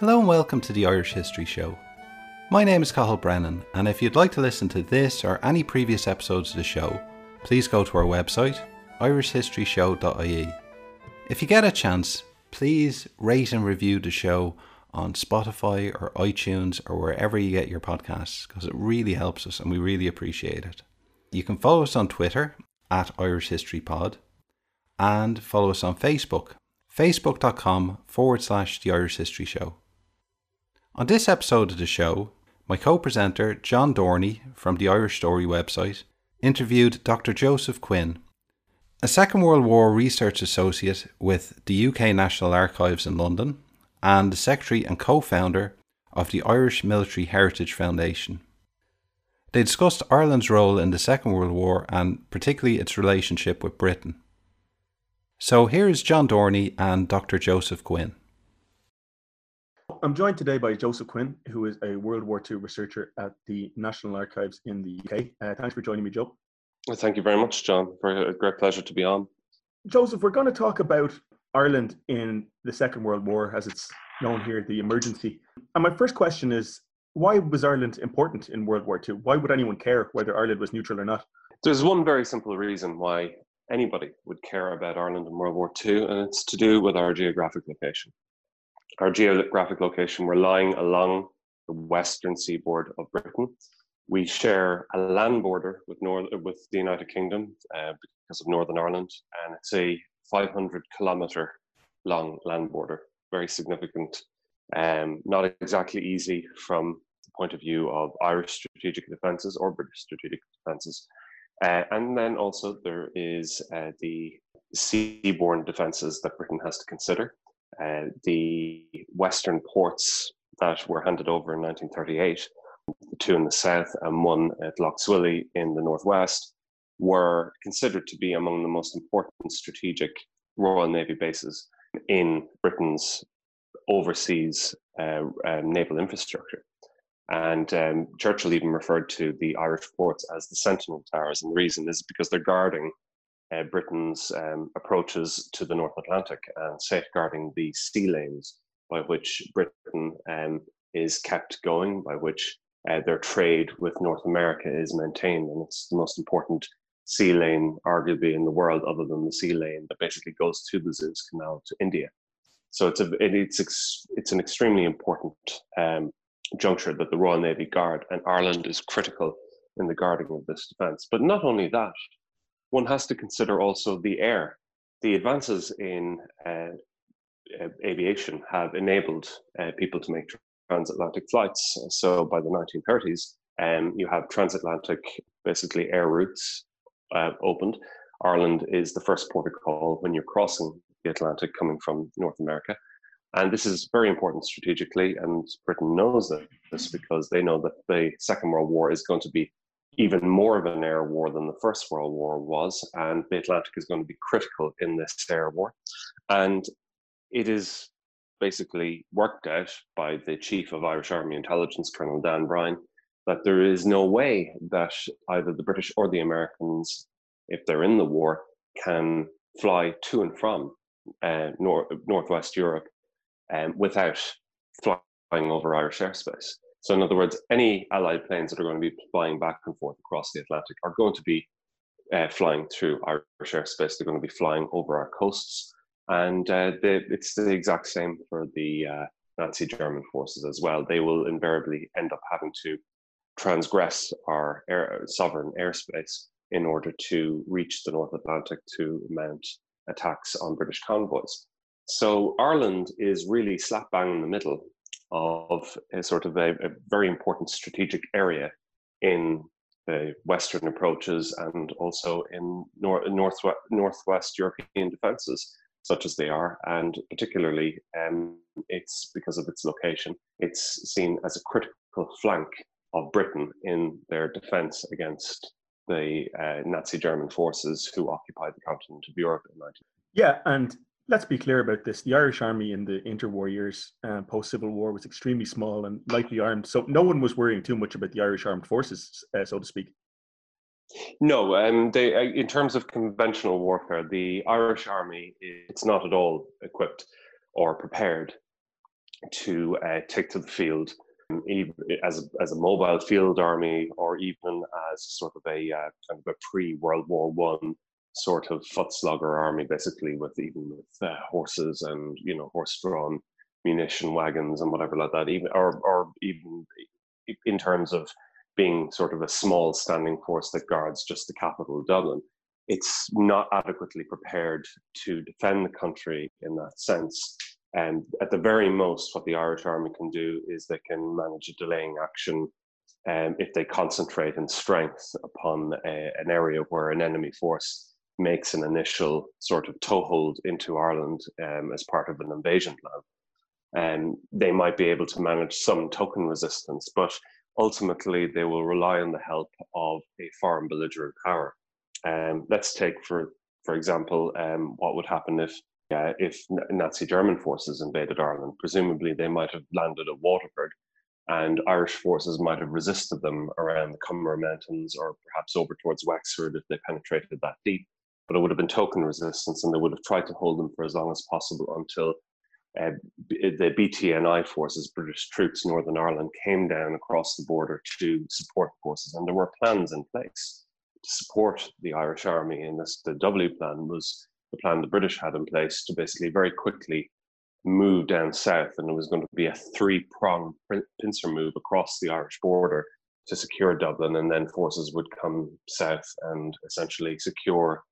Hello and welcome to the Irish History Show. My name is Cathal Brennan, and if you'd like to listen to this or any previous episodes of the show, please go to our website, irishhistoryshow.ie. If you get a chance, please rate and review the show on Spotify or iTunes or wherever you get your podcasts because it really helps us and we really appreciate it. You can follow us on Twitter at Irish History Pod and follow us on Facebook, facebook.com forward slash The Irish History Show. On this episode of the show, my co presenter, John Dorney from the Irish Story website, interviewed Dr. Joseph Quinn, a Second World War research associate with the UK National Archives in London and the secretary and co founder of the Irish Military Heritage Foundation. They discussed Ireland's role in the Second World War and particularly its relationship with Britain. So here is John Dorney and Dr. Joseph Quinn. I'm joined today by Joseph Quinn, who is a World War II researcher at the National Archives in the UK. Uh, thanks for joining me, Joe. Well, thank you very much, John. A great pleasure to be on. Joseph, we're going to talk about Ireland in the Second World War, as it's known here, the emergency. And my first question is why was Ireland important in World War II? Why would anyone care whether Ireland was neutral or not? There's one very simple reason why anybody would care about Ireland in World War II, and it's to do with our geographic location our geographic location, we're lying along the western seaboard of Britain. We share a land border with, North, with the United Kingdom uh, because of Northern Ireland, and it's a 500 kilometre long land border, very significant. Um, not exactly easy from the point of view of Irish strategic defences or British strategic defences. Uh, and then also there is uh, the seaborne defences that Britain has to consider. Uh, the western ports that were handed over in 1938, two in the south and one at Lough Swilly in the northwest, were considered to be among the most important strategic Royal Navy bases in Britain's overseas uh, uh, naval infrastructure. And um, Churchill even referred to the Irish ports as the Sentinel Towers. And the reason is because they're guarding uh, Britain's um, approaches to the North Atlantic and safeguarding the sea lanes by which Britain um, is kept going, by which uh, their trade with North America is maintained. And it's the most important sea lane, arguably, in the world, other than the sea lane that basically goes through the Suez Canal to India. So it's a it, it's ex, it's an extremely important um, juncture that the Royal Navy guard, and Ireland is critical in the guarding of this defence. But not only that, one has to consider also the air. The advances in uh, uh, aviation have enabled uh, people to make transatlantic flights. So by the 1930s, um, you have transatlantic, basically air routes uh, opened. Ireland is the first port of call when you're crossing the Atlantic coming from North America. And this is very important strategically, and Britain knows this because they know that the Second World War is going to be even more of an air war than the First World War was, and the Atlantic is going to be critical in this air war. And it is basically worked out by the Chief of Irish Army Intelligence, Colonel Dan Bryan, that there is no way that either the British or the Americans, if they're in the war, can fly to and from uh, nor- Northwest Europe um, without flying over Irish airspace. So, in other words, any Allied planes that are going to be flying back and forth across the Atlantic are going to be uh, flying through Irish airspace. They're going to be flying over our coasts. And uh, they, it's the exact same for the uh, Nazi German forces as well. They will invariably end up having to transgress our air, sovereign airspace in order to reach the North Atlantic to mount attacks on British convoys. So Ireland is really slap bang in the middle of a sort of a, a very important strategic area in the Western approaches and also in nor- northwest, northwest European defenses, such as they are. And particularly, um, it's because of its location, it's seen as a critical flank of Britain in their defense against the uh, Nazi German forces who occupied the continent of Europe in 19. Yeah, and let's be clear about this. The Irish army in the interwar years, uh, post Civil War, was extremely small and lightly armed. So no one was worrying too much about the Irish armed forces, uh, so to speak. No, um, they, uh, in terms of conventional warfare, the Irish army it's not at all equipped or prepared to uh, take to the field as a, as a mobile field army or even as sort of a uh, kind of a pre World War One sort of foot slugger army, basically with even with uh, horses and you know horse drawn munition wagons and whatever like that, even or or even in terms of being sort of a small standing force that guards just the capital, of Dublin. It's not adequately prepared to defend the country in that sense. And at the very most, what the Irish Army can do is they can manage a delaying action um, if they concentrate in strength upon a, an area where an enemy force makes an initial sort of toehold into Ireland um, as part of an invasion plan. And they might be able to manage some token resistance, but ultimately they will rely on the help of a foreign belligerent power. Um, let's take, for for example, um, what would happen if uh, if Nazi German forces invaded Ireland. Presumably, they might have landed at Waterford, and Irish forces might have resisted them around the Comeragh Mountains or perhaps over towards Wexford if they penetrated that deep. But it would have been token resistance, and they would have tried to hold them for as long as possible until uh, the BTNI forces, British troops, Northern Ireland, came down across the border to support forces, and there were plans in place to support the Irish Army. And this, the W plan was the plan the British had in place to basically very quickly move down south, and it was going to be a three-pronged pincer move across the Irish border to secure Dublin, and then forces would come south and essentially secure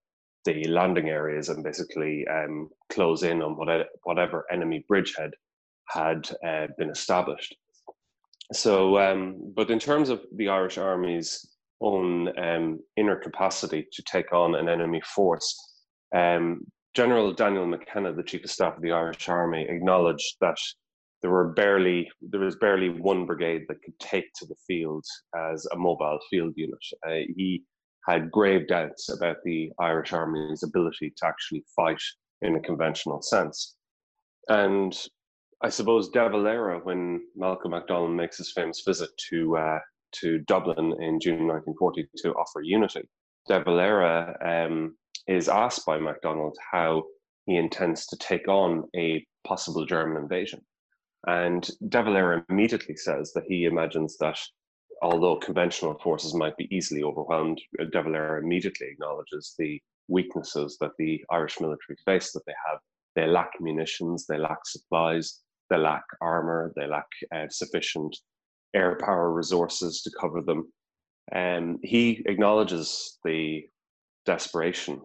the landing areas and basically um, close in on whatever, whatever enemy bridgehead had uh, been established. So, um, but in terms of the Irish Army's own um, inner capacity to take on an enemy force, um, General Daniel McKenna, the Chief of Staff of the Irish Army, acknowledged that there were barely there was barely one brigade that could take to the field as a mobile field unit. Uh, he had grave doubts about the Irish Army's ability to actually fight in a conventional sense. And I suppose De Valera, when Malcolm MacDonald makes his famous visit to uh, to Dublin in June 1940 to offer unity, De Valera um, is asked by MacDonald how he intends to take on a possible German invasion. And De Valera immediately says that he imagines that although conventional forces might be easily overwhelmed, De Valera immediately acknowledges the weaknesses that the Irish military face, that they have. They lack munitions, they lack supplies, they lack armor, they lack uh, sufficient air power resources to cover them. And um, he acknowledges the desperation,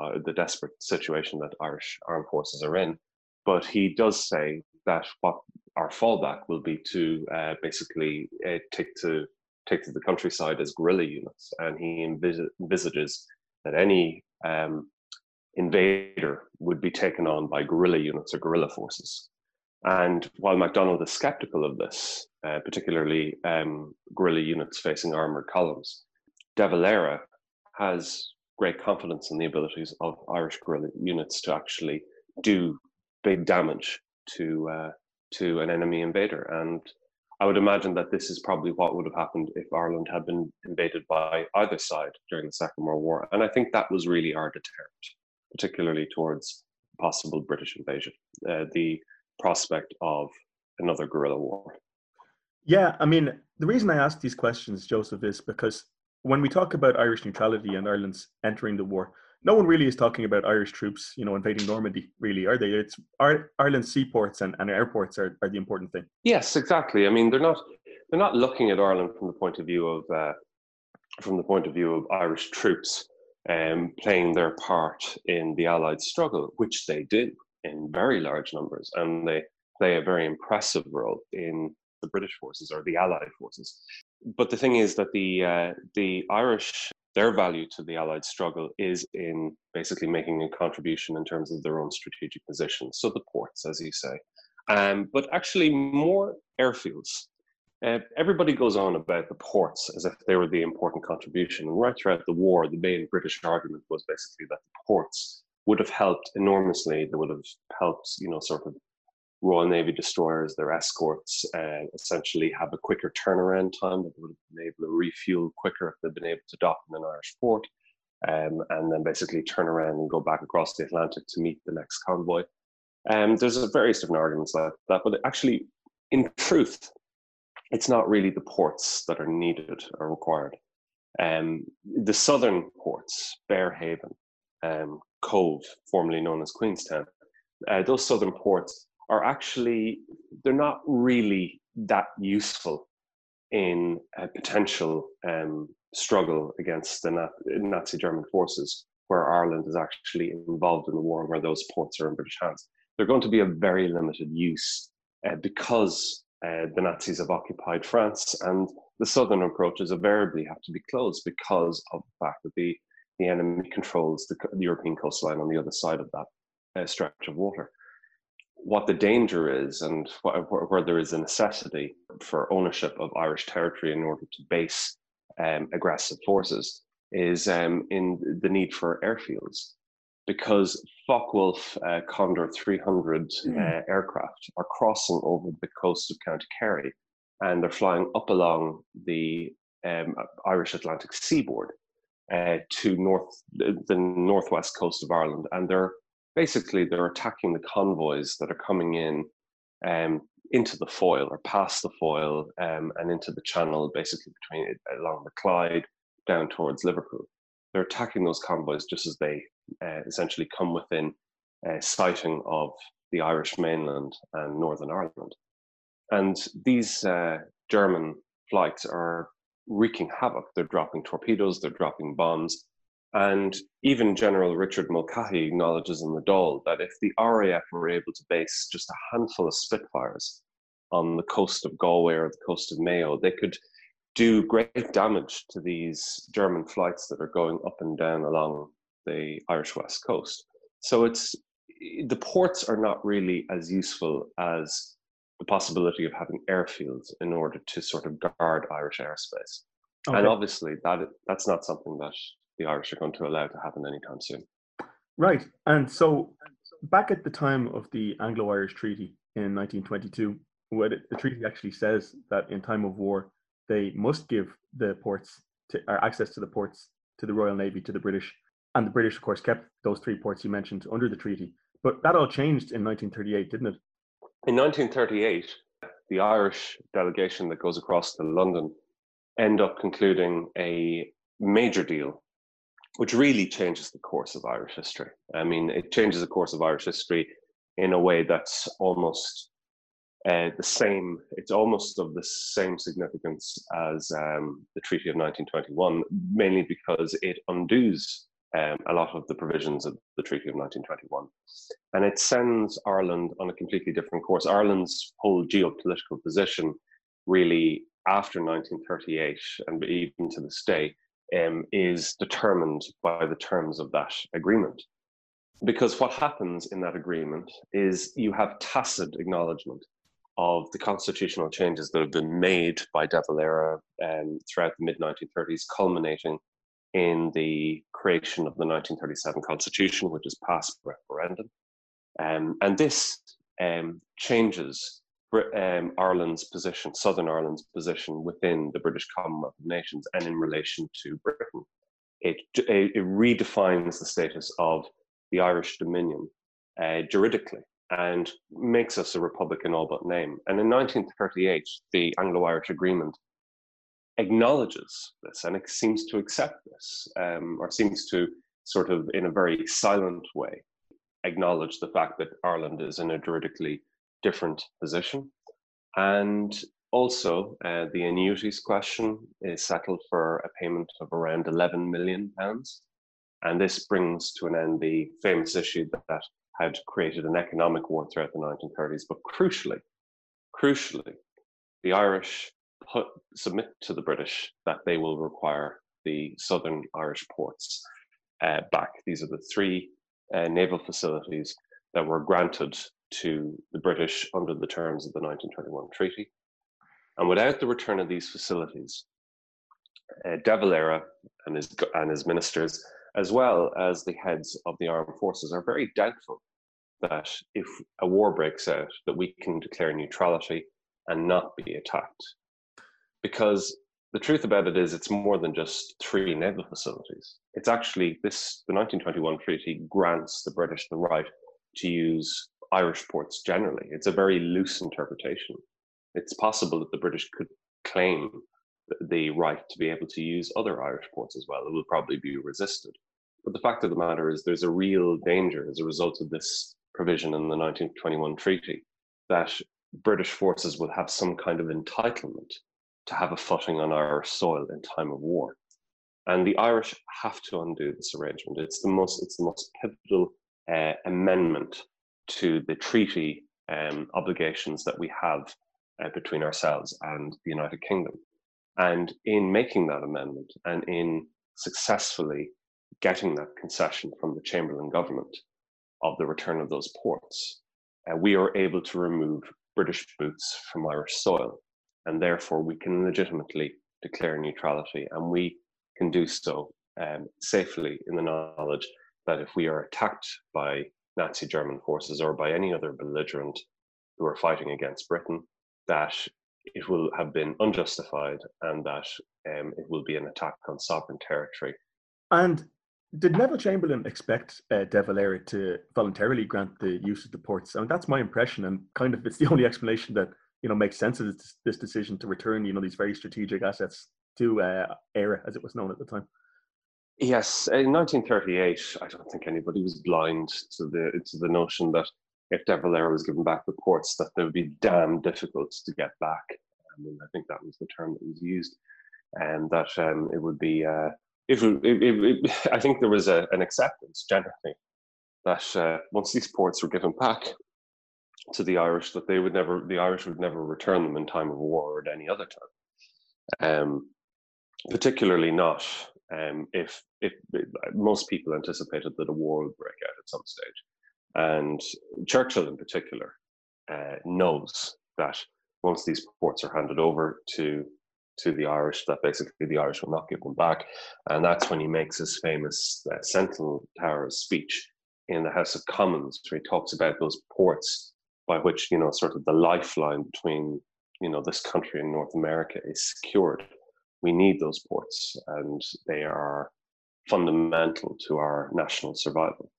uh, the desperate situation that Irish armed forces are in. But he does say that what our fallback will be to uh, basically uh, take to take to the countryside as guerrilla units, and he envisages that any um, invader would be taken on by guerrilla units or guerrilla forces. And while MacDonald is skeptical of this, uh, particularly um, guerrilla units facing armored columns, De Valera has great confidence in the abilities of Irish guerrilla units to actually do big damage to uh, to an enemy invader. And I would imagine that this is probably what would have happened if Ireland had been invaded by either side during the Second World War. And I think that was really our deterrent, particularly towards possible British invasion, uh, the prospect of another guerrilla war. Yeah, I mean, the reason I ask these questions, Joseph, is because when we talk about Irish neutrality and Ireland's entering the war, no one really is talking about Irish troops, you know, invading Normandy, really, are they? It's Ireland's seaports and, and airports are, are the important thing. Yes, exactly. I mean, they're not they're not looking at Ireland from the point of view of uh, from the point of view of Irish troops um, playing their part in the Allied struggle, which they do in very large numbers, and they play a very impressive role in the British forces or the Allied forces. But the thing is that the uh, the Irish their value to the Allied struggle is in basically making a contribution in terms of their own strategic positions. So the ports, as you say, um, but actually more airfields. Uh, everybody goes on about the ports as if they were the important contribution. And right throughout the war, the main British argument was basically that the ports would have helped enormously. They would have helped, you know, sort of Royal Navy destroyers, their escorts, uh, essentially have a quicker turnaround time. They would have been able to refuel quicker if they'd been able to dock in an Irish port, um, and then basically turn around and go back across the Atlantic to meet the next convoy. Um, there's various different arguments like that, but actually, in truth, it's not really the ports that are needed or required. Um, the southern ports, Berehaven, um, Cobh, formerly known as Queenstown, uh, those southern ports are actually they're not really that useful in a potential um, struggle against the Nazi German forces, where Ireland is actually involved in the war, where those ports are in British hands. They're going to be of very limited use uh, because uh, the Nazis have occupied France, and the southern approaches invariably have to be closed because of the fact that the, the enemy controls the, the European coastline on the other side of that uh, stretch of water. What the danger is, and wh- where there is a necessity for ownership of Irish territory in order to base um, aggressive forces, is um, in the need for airfields because Focke-Wulf uh, Condor 300 mm. uh, aircraft are crossing over the coast of County Kerry and they're flying up along the um, Irish Atlantic seaboard uh, to north the northwest coast of Ireland, and they're basically they're attacking the convoys that are coming in um, into the Foyle or past the Foyle um, and into the Channel, basically between along the Clyde down towards Liverpool. They're attacking those convoys just as they uh, essentially come within uh, sighting of the Irish mainland and Northern Ireland. And these uh, German flights are wreaking havoc. They're dropping torpedoes, they're dropping bombs. And even General Richard Mulcahy acknowledges in the Dáil that if the RAF were able to base just a handful of Spitfires on the coast of Galway or the coast of Mayo, they could do great damage to these German flights that are going up and down along the Irish west coast. So it's the ports are not really as useful as the possibility of having airfields in order to sort of guard Irish airspace. Okay. And obviously, that that's not something that the Irish are going to allow to happen anytime soon. Right. And so, back at the time of the Anglo Irish Treaty in 1922, where the treaty actually says that in time of war, they must give the ports to, access to the ports to the Royal Navy, to the British. And the British, of course, kept those three ports you mentioned under the treaty. But that all changed in 1938, didn't it? In 1938, the Irish delegation that goes across to London end up concluding a major deal, which really changes the course of Irish history. I mean, it changes the course of Irish history in a way that's almost uh, the same, it's almost of the same significance as um, the Treaty of 1921, mainly because it undoes um, a lot of the provisions of the Treaty of 1921. And it sends Ireland on a completely different course. Ireland's whole geopolitical position, really, after 1938 and even to this day, um, is determined by the terms of that agreement. Because what happens in that agreement is you have tacit acknowledgement of the constitutional changes that have been made by De Valera um, throughout the mid 1930s, culminating in the creation of the 1937 Constitution, which is passed by referendum. Um, and this um, changes um, Ireland's position, Southern Ireland's position within the British Commonwealth of Nations and in relation to Britain. It, it, it redefines the status of the Irish Dominion uh, juridically and makes us a republic in all but name. And in 1938, the Anglo Irish Agreement acknowledges this and it seems to accept this, um, or seems to sort of, in a very silent way, acknowledge the fact that Ireland is in a juridically different position. And also, uh, the annuities question is settled for a payment of around 11 million pounds. And this brings to an end the famous issue that, had created an economic war throughout the 1930s. But crucially, crucially, the Irish put, submit to the British that they will require the southern Irish ports uh, back. These are the three uh, naval facilities that were granted to the British under the terms of the 1921 treaty. And without the return of these facilities, uh, De Valera and his, and his ministers, as well as the heads of the armed forces, are very doubtful that if a war breaks out, that we can declare neutrality and not be attacked because the truth about it is it's more than just three naval facilities. It's actually this the 1921 treaty grants the British the right to use Irish ports generally. It's a very loose interpretation. It's possible that the British could claim the right to be able to use other Irish ports as well. It will probably be resisted. But the fact of the matter is, there's a real danger as a result of this provision in the 1921 treaty that British forces will have some kind of entitlement to have a footing on Irish soil in time of war. And the Irish have to undo this arrangement. It's the most, it's the most pivotal uh, amendment to the treaty um, obligations that we have uh, between ourselves and the United Kingdom. And in making that amendment and in successfully getting that concession from the Chamberlain government of the return of those ports, uh, we are able to remove British boots from Irish soil. And therefore, we can legitimately declare neutrality. And we can do so um, safely in the knowledge that if we are attacked by Nazi German forces or by any other belligerent who are fighting against Britain, that it will have been unjustified and that um, it will be an attack on sovereign territory. And did Neville Chamberlain expect uh, De Valera to voluntarily grant the use of the ports? I mean, that's my impression, and kind of it's the only explanation that you know makes sense of this, this decision to return you know these very strategic assets to uh, Eire, as it was known at the time. Yes, in 1938, I don't think anybody was blind to the to the notion that if De Valera was given back the ports, that they would be damn difficult to get back. I mean, I think that was the term that was used, and that um, it would be. Uh, it, it, it, I think there was a, an acceptance generally that uh, once these ports were given back to the Irish, that they would never, the Irish would never return them in time of war or at any other time. Um, particularly not um, if, if most people anticipated that a war would break out at some stage. And Churchill, in particular, uh, knows that once these ports are handed over to to the Irish, that basically the Irish will not give them back, and that's when he makes his famous uh, Sentinel Towers speech in the House of Commons, where he talks about those ports by which you know sort of the lifeline between you know this country and North America is secured. We need those ports, and they are fundamental to our national survival.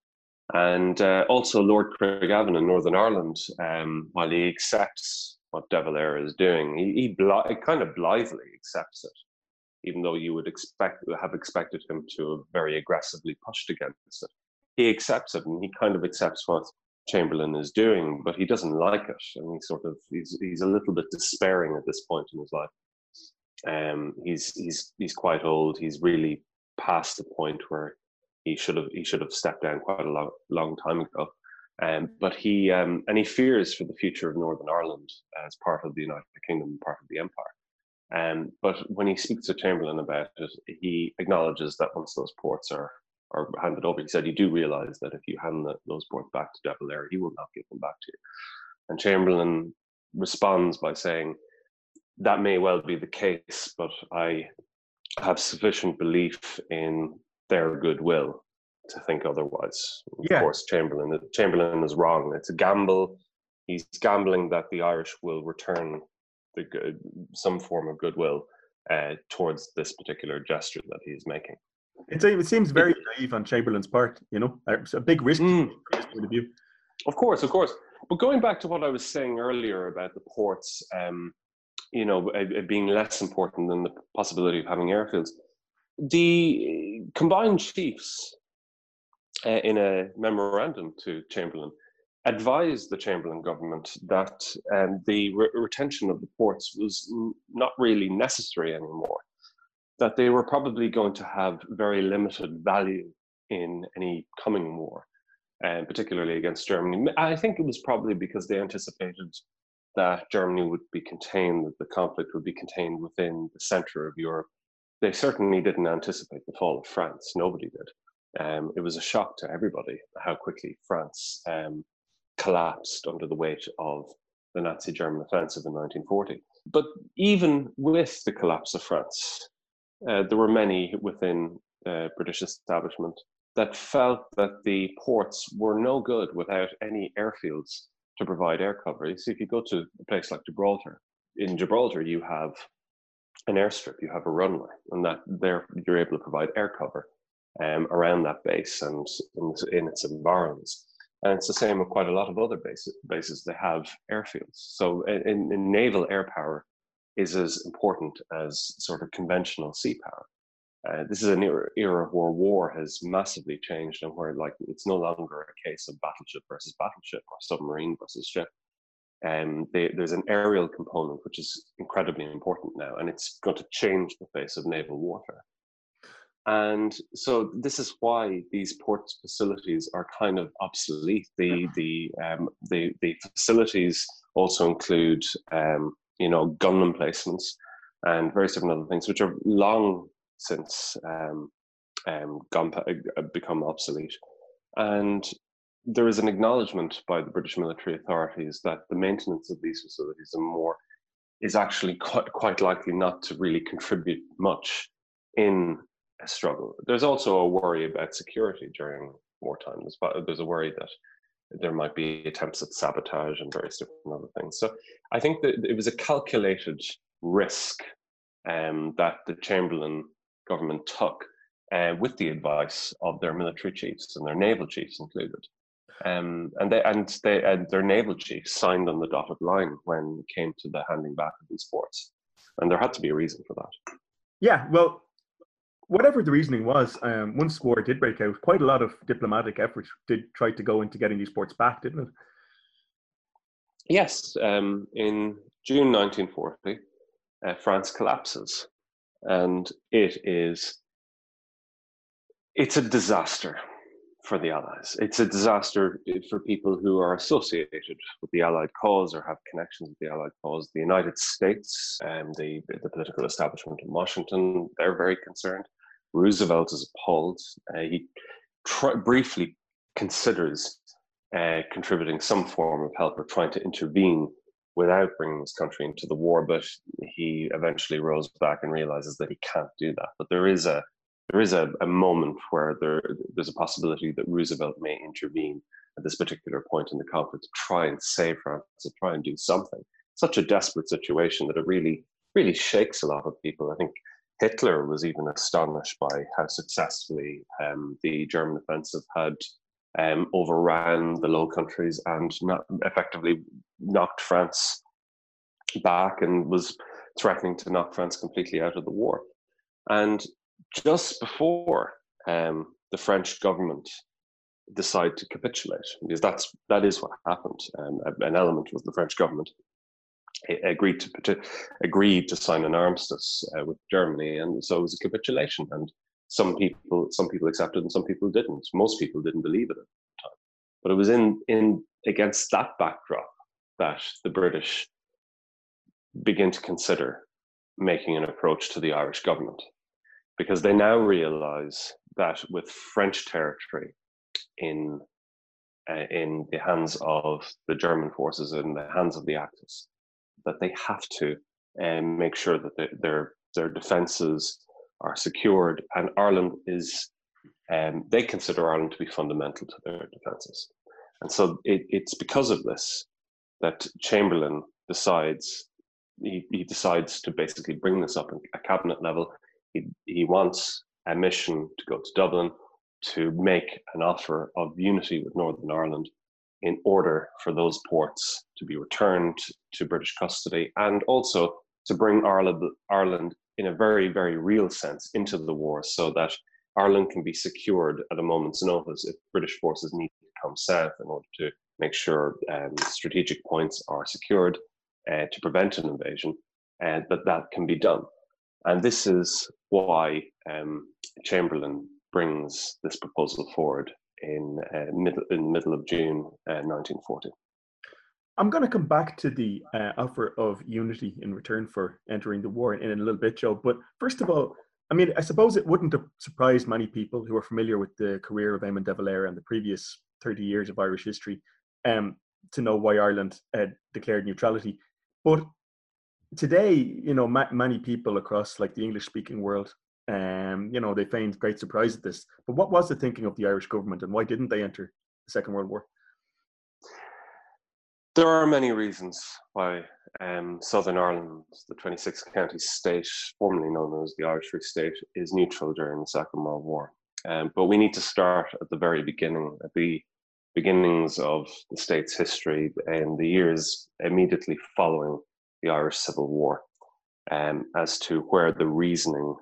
And uh, also, Lord Craigavon in Northern Ireland, um, while he accepts what De Valera is doing, he, he kind of blithely accepts it, even though you would expect have expected him to have very aggressively pushed against it. He accepts it, and he kind of accepts what Chamberlain is doing, but he doesn't like it, and he sort of he's he's a little bit despairing at this point in his life. Um, he's he's he's quite old. He's really past the point where he should have he should have stepped down quite a long long time ago. Um, but he um, and he fears for the future of Northern Ireland as part of the United Kingdom, part of the Empire. Um, but when he speaks to Chamberlain about it, he acknowledges that once those ports are are handed over, he said, "You do realise that if you hand the, those ports back to De Valera, he will not give them back to you." And Chamberlain responds by saying, "That may well be the case, but I have sufficient belief in their goodwill to think otherwise. Of yeah. course, Chamberlain Chamberlain is wrong. It's a gamble. He's gambling that the Irish will return the good, some form of goodwill uh, towards this particular gesture that he's making. It, it seems very naive on Chamberlain's part. You know, it's a big risk mm. from his point of view. Of course, of course. But going back to what I was saying earlier about the ports, um, you know, uh, being less important than the possibility of having airfields, the combined chiefs uh, in a memorandum to Chamberlain, advised the Chamberlain government that um, the re- retention of the ports was not really necessary anymore, that they were probably going to have very limited value in any coming war, and particularly against Germany. I think it was probably because they anticipated that Germany would be contained, that the conflict would be contained within the center of Europe. They certainly didn't anticipate the fall of France. Nobody did um, it was a shock to everybody how quickly France um, collapsed under the weight of the Nazi German offensive in 1940. But even with the collapse of France, uh, there were many within the British establishment that felt that the ports were no good without any airfields to provide air cover. So if you go to a place like Gibraltar, in Gibraltar you have an airstrip, you have a runway, and that there you're able to provide air cover um, around that base and in, in, its environs. And it's the same with quite a lot of other bases. bases. They have airfields. So in, in naval air power is as important as sort of conventional sea power. Uh, this is an era, era where war has massively changed and where like it's no longer a case of battleship versus battleship or submarine versus ship. Um, they, there's an aerial component which is incredibly important now, and it's going to change the face of naval warfare. And so this is why these ports facilities are kind of obsolete. The the um, the, the facilities also include um, you know gun emplacements and various different other things, which are long since um, um, uh, become obsolete. And there is an acknowledgement by the British military authorities that the maintenance of these facilities and more is actually quite, quite likely not to really contribute much in a struggle. There's also a worry about security during wartime. There's, there's a worry that there might be attempts at sabotage and various different other things. So I think that it was a calculated risk um, that the Chamberlain government took uh, with the advice of their military chiefs and their naval chiefs included. Um, and they and they and their naval chiefs signed on the dotted line when it came to the handing back of these ports, and there had to be a reason for that. Yeah, well, whatever the reasoning was, um, once war did break out, quite a lot of diplomatic efforts did try to go into getting these ports back, didn't it? Yes, um, in June 1940, uh, France collapses, and it is it's a disaster for the Allies. It's a disaster for people who are associated with the Allied cause or have connections with the Allied cause. The United States and the, the political establishment in Washington, they're very concerned. Roosevelt is appalled. Uh, he tr- briefly considers uh, contributing some form of help or trying to intervene without bringing his country into the war, but he eventually rose back and realizes that he can't do that. But there is a there is a, a moment where there there's a possibility that Roosevelt may intervene at this particular point in the conflict to try and save France, to try and do something. Such a desperate situation that it really really shakes a lot of people. I think Hitler was even astonished by how successfully um, the German offensive had um, overran the Low Countries and not effectively knocked France back and was threatening to knock France completely out of the war. And just before um, the French government decide to capitulate, because that's that is what happened. Um, an element was the French government agreed to, to agreed to sign an armistice uh, with Germany, and so it was a capitulation. And some people some people accepted, and some people didn't. Most people didn't believe it at the time. But it was in in against that backdrop that the British begin to consider making an approach to the Irish government, because they now realise that with French territory in uh, in the hands of the German forces, in the hands of the Axis, that they have to um, make sure that their their defences are secured, and Ireland is um, they consider Ireland to be fundamental to their defences, and so it, it's because of this that Chamberlain decides he, he decides to basically bring this up at a cabinet level. He he wants a mission to go to Dublin to make an offer of unity with Northern Ireland in order for those ports to be returned to British custody and also to bring Ireland, Ireland in a very, very real sense into the war so that Ireland can be secured at a moment's notice if British forces need to come south in order to make sure um, strategic points are secured uh, to prevent an invasion, and that that can be done. And this is why um, Chamberlain brings this proposal forward in uh, middle in middle of June uh, 1940. I'm going to come back to the uh, offer of unity in return for entering the war in, a little bit, Joe. But first of all, I mean, I suppose it wouldn't have surprised many people who are familiar with the career of Eamon de Valera and the previous 30 years of Irish history um, to know why Ireland had declared neutrality. But today, you know, ma- many people across like the English speaking world um, you know, they feigned great surprise at this. But what was the thinking of the Irish government and why didn't they enter the Second World War? There are many reasons why um, Southern Ireland, the 26 county state, formerly known as the Irish Free State, is neutral during the Second World War. Um, but we need to start at the very beginning, at the beginnings of the state's history in the years immediately following the Irish Civil War um, as to where the reasoning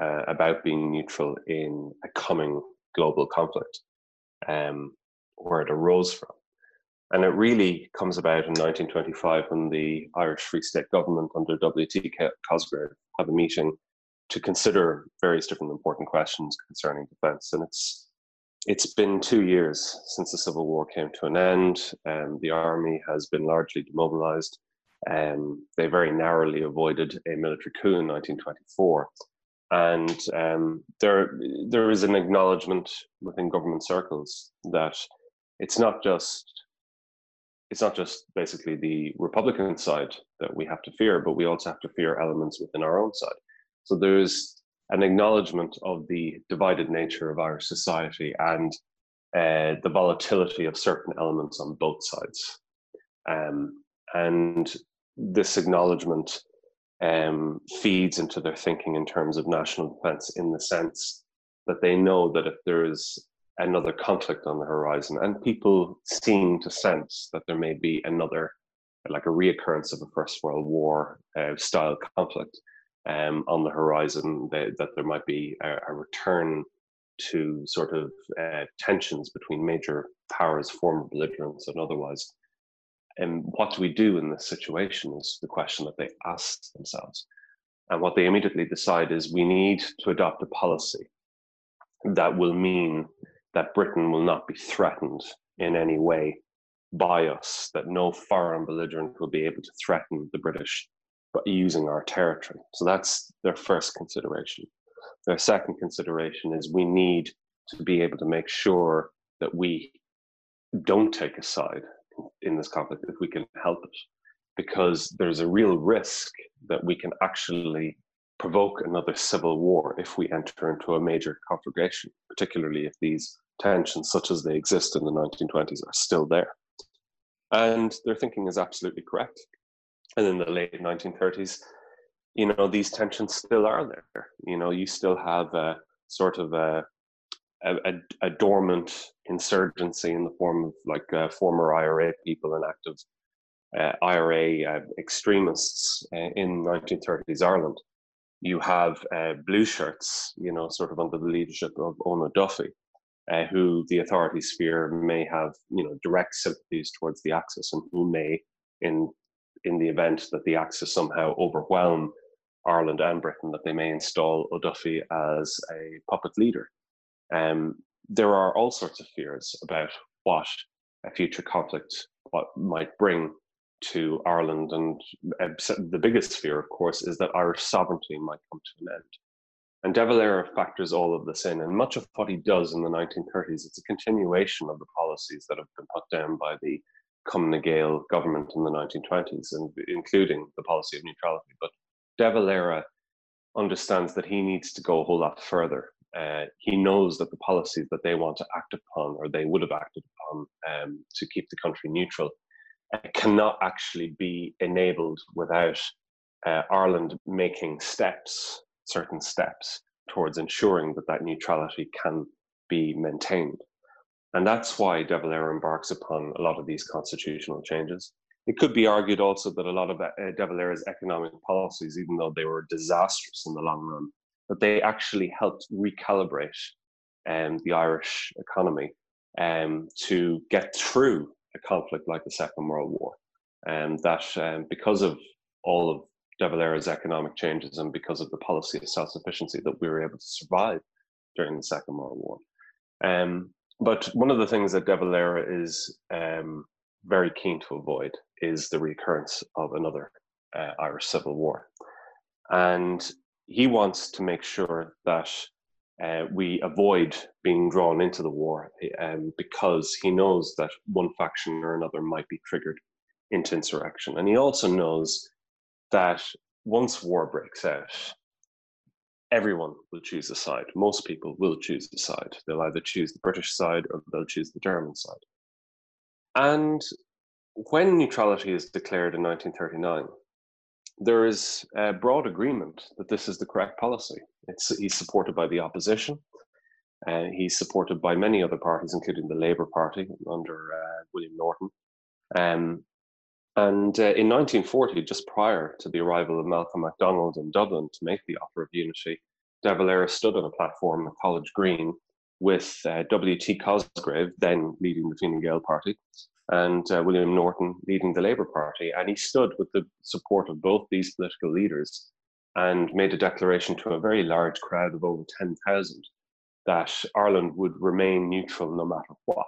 uh, about being neutral in a coming global conflict, um, where it arose from. And it really comes about in 1925 when the Irish Free State government under W.T. Cosgrave have a meeting to consider various different important questions concerning defence. And it's it's been two years since the Civil War came to an end. and the army has been largely demobilised. Um, they very narrowly avoided a military coup in 1924. And um, there, there is an acknowledgement within government circles that it's not just it's not just basically the Republican side that we have to fear, but we also have to fear elements within our own side. So there's an acknowledgement of the divided nature of our society and uh, the volatility of certain elements on both sides. Um, and this acknowledgement um, feeds into their thinking in terms of national defense in the sense that they know that if there is another conflict on the horizon, and people seem to sense that there may be another, like a reoccurrence of a First World War uh, style conflict um, on the horizon, that, that there might be a, a return to sort of uh, tensions between major powers, former belligerents, and otherwise. And what do we do in this situation is the question that they ask themselves. And what they immediately decide is we need to adopt a policy that will mean that Britain will not be threatened in any way by us, that no foreign belligerent will be able to threaten the British but using our territory. So that's their first consideration. Their second consideration is we need to be able to make sure that we don't take a side in this conflict if we can help it, because there's a real risk that we can actually provoke another civil war if we enter into a major conflagration, particularly if these tensions, such as they exist in the 1920s, are still there. And their thinking is absolutely correct. And in the late 1930s, you know, these tensions still are there. You know, you still have a sort of a, a, a dormant insurgency in the form of like uh, former IRA people and active uh, IRA uh, extremists uh, in 1930s Ireland you have uh, blue shirts, you know, sort of under the leadership of Eoin Duffy, uh, who the authorities fear may have, you know, direct sympathies towards the Axis and who may, in in the event that the Axis somehow overwhelm Ireland and Britain, that they may install O'Duffy as a puppet leader. Um, there are all sorts of fears about what a future conflict what might bring to Ireland. And the biggest fear, of course, is that Irish sovereignty might come to an end. And De Valera factors all of this in. And much of what he does in the 1930s, it's a continuation of the policies that have been put down by the na nGaedheal government in the 1920s, and including the policy of neutrality. But De Valera understands that he needs to go a whole lot further. Uh, he knows that the policies that they want to act upon, or they would have acted upon um, to keep the country neutral, cannot actually be enabled without uh, Ireland making steps, certain steps, towards ensuring that that neutrality can be maintained. And that's why De Valera embarks upon a lot of these constitutional changes. It could be argued also that a lot of uh, De Valera's economic policies, even though they were disastrous in the long run, that they actually helped recalibrate um, the Irish economy um, to get through a conflict like the Second World War. And that um, because of all of De Valera's economic changes and because of the policy of self sufficiency, that we were able to survive during the Second World War. Um, but one of the things that De Valera is um, very keen to avoid is the recurrence of another uh, Irish Civil War. And he wants to make sure that uh, we avoid being drawn into the war um, because he knows that one faction or another might be triggered into insurrection. And he also knows that once war breaks out, everyone will choose a side. Most people will choose a side. They'll either choose the British side or they'll choose the German side. And when neutrality is declared in 1939, there is a broad agreement that this is the correct policy. It's, he's supported by the opposition. Uh, he's supported by many other parties, including the Labour Party under uh, William Norton. Um, and uh, in 1940, just prior to the arrival of Malcolm MacDonald in Dublin to make the offer of unity, De Valera stood on a platform at College Green with uh, W.T. Cosgrave, then leading the Fine Gael party, and uh, William Norton leading the Labour Party. And he stood with the support of both these political leaders and made a declaration to a very large crowd of over 10,000 that Ireland would remain neutral no matter what.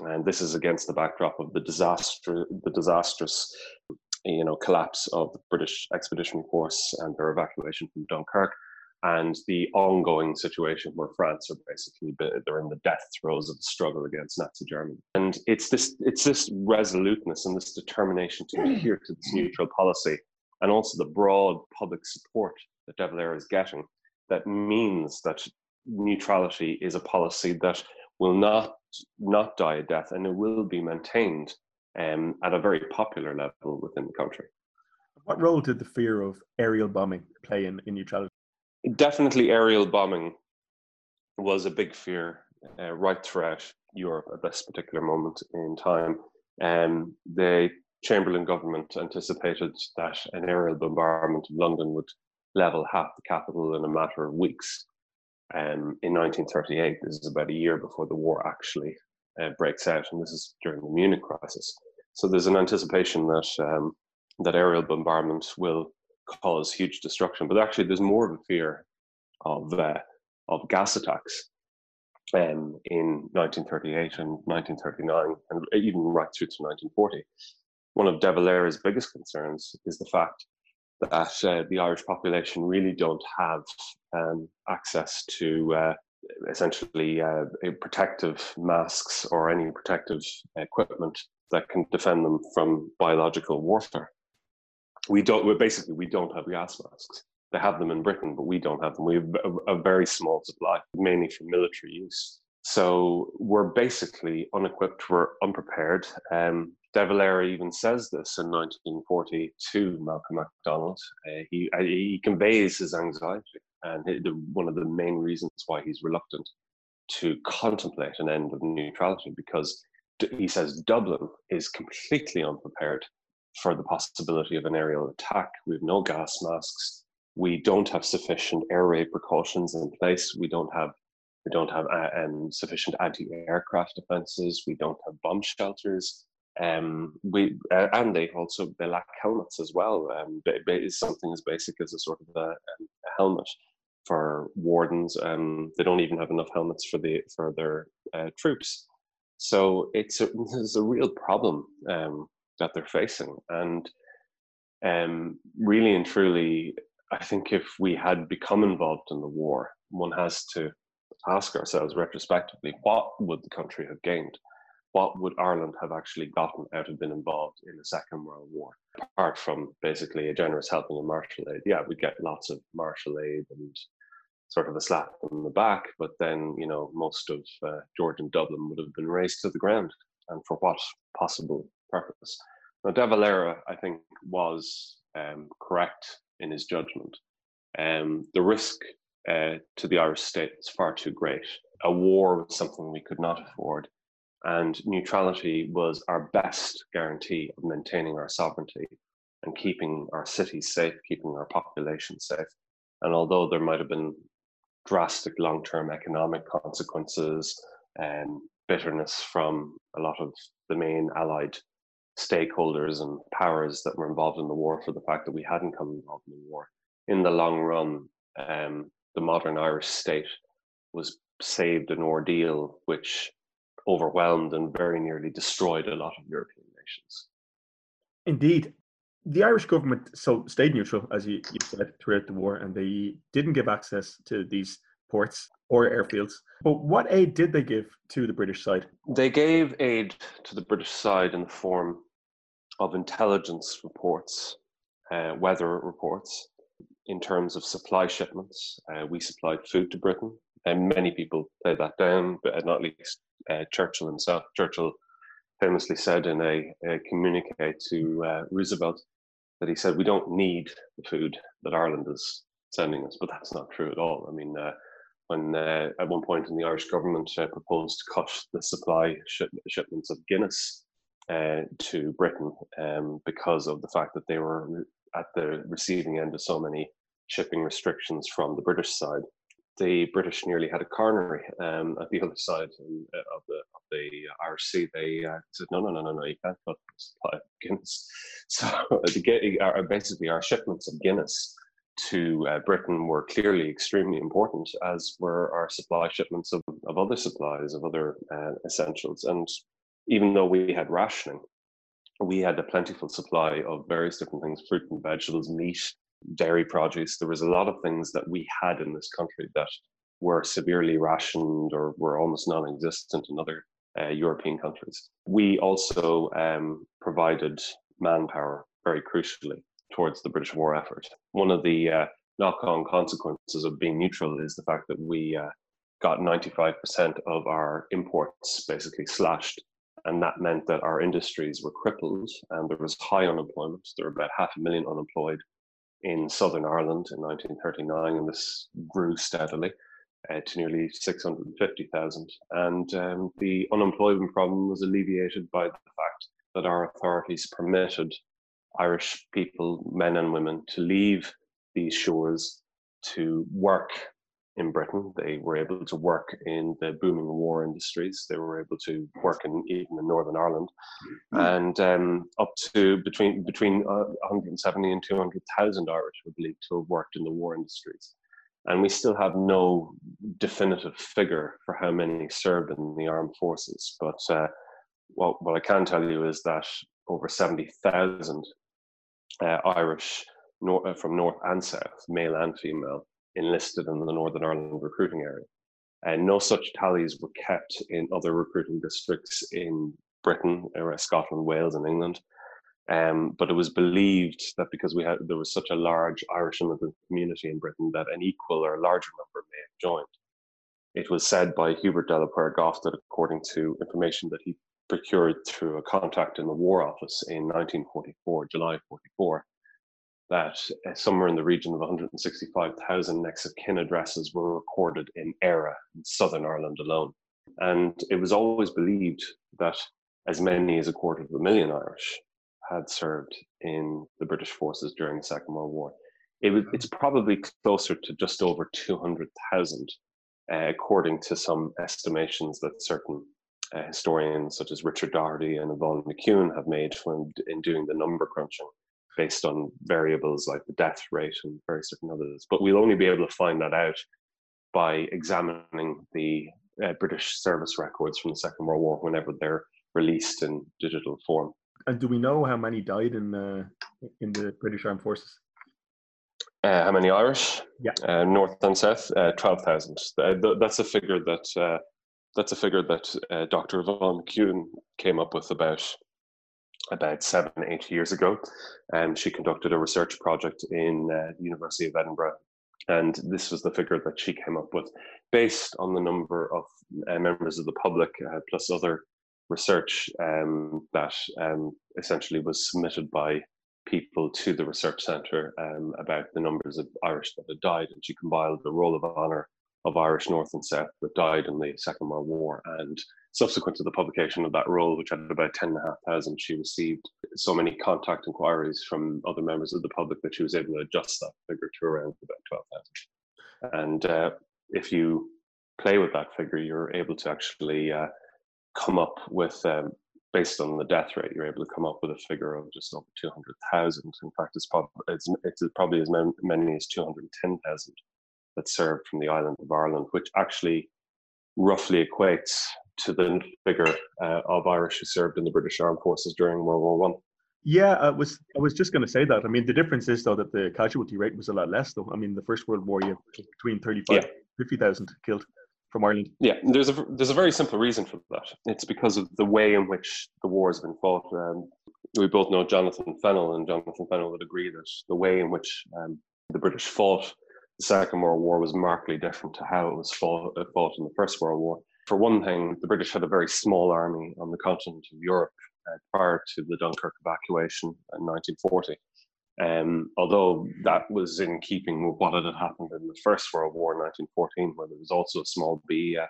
And this is against the backdrop of the disaster, the disastrous, you know, collapse of the British Expeditionary Force and their evacuation from Dunkirk, and the ongoing situation where France are basically they're in the death throes of the struggle against Nazi Germany. And it's this it's this resoluteness and this determination to adhere to this neutral policy, and also the broad public support that De Valera is getting, that means that neutrality is a policy that will not not die a death, and it will be maintained um, at a very popular level within the country. What role did the fear of aerial bombing play in, in neutrality? Definitely, aerial bombing was a big fear uh, right throughout Europe at this particular moment in time. Um, the Chamberlain government anticipated that an aerial bombardment of London would level half the capital in a matter of weeks. Um, in 1938, this is about a year before the war actually uh, breaks out, and this is during the Munich crisis. So there's an anticipation that um, that aerial bombardment will cause huge destruction, but actually there's more of a fear of uh, of gas attacks um, in 1938 and 1939, and even right through to 1940. One of De Valera's biggest concerns is the fact that uh, the Irish population really don't have um, access to uh, essentially uh, protective masks or any protective equipment that can defend them from biological warfare. We don't. We're basically we don't have gas masks. They have them in Britain, but we don't have them. We have a, a very small supply, mainly for military use. So we're basically unequipped. We're unprepared. Um, De Valera even says this in 1942 to Malcolm MacDonald. Uh, he, uh, he conveys his anxiety, and the, one of the main reasons why he's reluctant to contemplate an end of neutrality because he says Dublin is completely unprepared for the possibility of an aerial attack. We have no gas masks. We don't have sufficient air raid precautions in place. We don't have we don't have uh, um, sufficient anti-aircraft defenses. We don't have bomb shelters. Um, we uh, and they also they lack helmets as well. Um, something as basic as a sort of a, a helmet for wardens. Um, they don't even have enough helmets for the for their uh, troops. So it's a, it's a real problem um, that they're facing, and um, really and truly, I think if we had become involved in the war, one has to ask ourselves retrospectively, what would the country have gained? what would Ireland have actually gotten out of being involved in the Second World War? Apart from basically a generous helping of Marshall aid, yeah, we'd get lots of Marshall aid and sort of a slap on the back, but then, you know, most of uh, Georgian Dublin would have been razed to the ground. And for what possible purpose? Now, De Valera, I think, was um, correct in his judgment. Um, the risk uh, to the Irish state is far too great. A war was something we could not afford and neutrality was our best guarantee of maintaining our sovereignty and keeping our cities safe, keeping our population safe. And although there might have been drastic long term economic consequences and bitterness from a lot of the main allied stakeholders and powers that were involved in the war for the fact that we hadn't come involved in the war. In the long run, um, the modern Irish state was saved an ordeal which overwhelmed and very nearly destroyed a lot of European nations. Indeed. The Irish government so stayed neutral, as you, you said, throughout the war, and they didn't give access to these ports or airfields. But what aid did they give to the British side? They gave aid to the British side in the form of intelligence reports, uh, weather reports, in terms of supply shipments. Uh, we supplied food to Britain, and many people play that down, but not least uh, Churchill himself. Churchill famously said in a, a communique to uh, Roosevelt that he said, "We don't need the food that Ireland is sending us," but that's not true at all. I mean, uh, when uh, at one point in the Irish government uh, proposed to cut the supply shipments of Guinness uh, to Britain um, because of the fact that they were at the receiving end of so many shipping restrictions from the British side. The British nearly had a coronary um, at the other side uh, of the of the Irish Sea. They uh, said, "No, no, no, no, no, you can't cut supply of Guinness." So uh, basically, our shipments of Guinness to uh, Britain were clearly extremely important, as were our supply shipments of, of other supplies, of other uh, essentials. And even though we had rationing, we had a plentiful supply of various different things fruit and vegetables, meat, dairy produce. There was a lot of things that we had in this country that were severely rationed or were almost non existent in other uh, European countries. We also um, provided manpower very crucially towards the British war effort. One of the uh, knock-on consequences of being neutral is the fact that we uh, got 95% of our imports basically slashed, and that meant that our industries were crippled and there was high unemployment. There were about half a million unemployed in Southern Ireland in 1939, and this grew steadily. Uh, to nearly 650,000. And um, the unemployment problem was alleviated by the fact that our authorities permitted Irish people, men and women, to leave these shores to work in Britain. They were able to work in the booming war industries. They were able to work in even in Northern Ireland, hmm. and um, up to between between uh, 170 and 200,000 Irish were believed to have worked in the war industries. And we still have no definitive figure for how many served in the armed forces. But uh, what, what I can tell you is that over 70,000 uh, Irish from north and south, male and female, enlisted in the Northern Ireland recruiting area. And no such tallies were kept in other recruiting districts in Britain, or Scotland, Wales, and England. Um, but it was believed that because we had there was such a large Irish immigrant community in Britain that an equal or larger number may have joined. It was said by Hubert de la Poer Gough that according to information that he procured through a contact in the War Office in 1944, July 44, that uh, somewhere in the region of 165,000 next of kin addresses were recorded in Éire, in Southern Ireland alone. And it was always believed that as many as a quarter of a million Irish had served in the British forces during the Second World War. It was, it's probably closer to just over 200,000, uh, according to some estimations that certain uh, historians such as Richard Doherty and Yvonne McEwen have made when in doing the number crunching based on variables like the death rate and various different others. But we'll only be able to find that out by examining the uh, British service records from the Second World War whenever they're released in digital form. And do we know how many died in uh, in the British Armed Forces? Uh, how many Irish? Yeah. Uh, north and south, uh, twelve thousand. Uh, that's a figure that that's a figure that uh, Dr. Yvonne McEwen came up with about about seven, eight years ago. And she conducted a research project in uh, the University of Edinburgh. And this was the figure that she came up with based on the number of uh, members of the public, uh, plus other research um, that um, essentially was submitted by people to the research centre um, about the numbers of Irish that had died. And she compiled a roll of honour of Irish North and South that died in the Second World War. And subsequent to the publication of that roll, which had about 10,500, she received so many contact inquiries from other members of the public that she was able to adjust that figure to around about 12,000. And uh, if you play with that figure, you're able to actually uh, come up with, um, based on the death rate, you're able to come up with a figure of just over 200,000. In fact, it's, it's, it's probably as many as 210,000 that served from the island of Ireland, which actually roughly equates to the figure uh, of Irish who served in the British Armed Forces during World War One. Yeah, I was I was just going to say that. I mean, the difference is though that the casualty rate was a lot less. Though I mean, the First World War, you have between 35 yeah. 50,000 killed from Ireland. Yeah, there's a there's a very simple reason for that. It's because of the way in which the war has been fought. Um, we both know Jonathan Fennell, and Jonathan Fennell would agree that the way in which um, the British fought the Second World War was markedly different to how it was fought, uh, fought in the First World War. For one thing, the British had a very small army on the continent of Europe uh, prior to the Dunkirk evacuation in 1940. Um, although that was in keeping with what had happened in the First World War in 1914, where there was also a small BEF.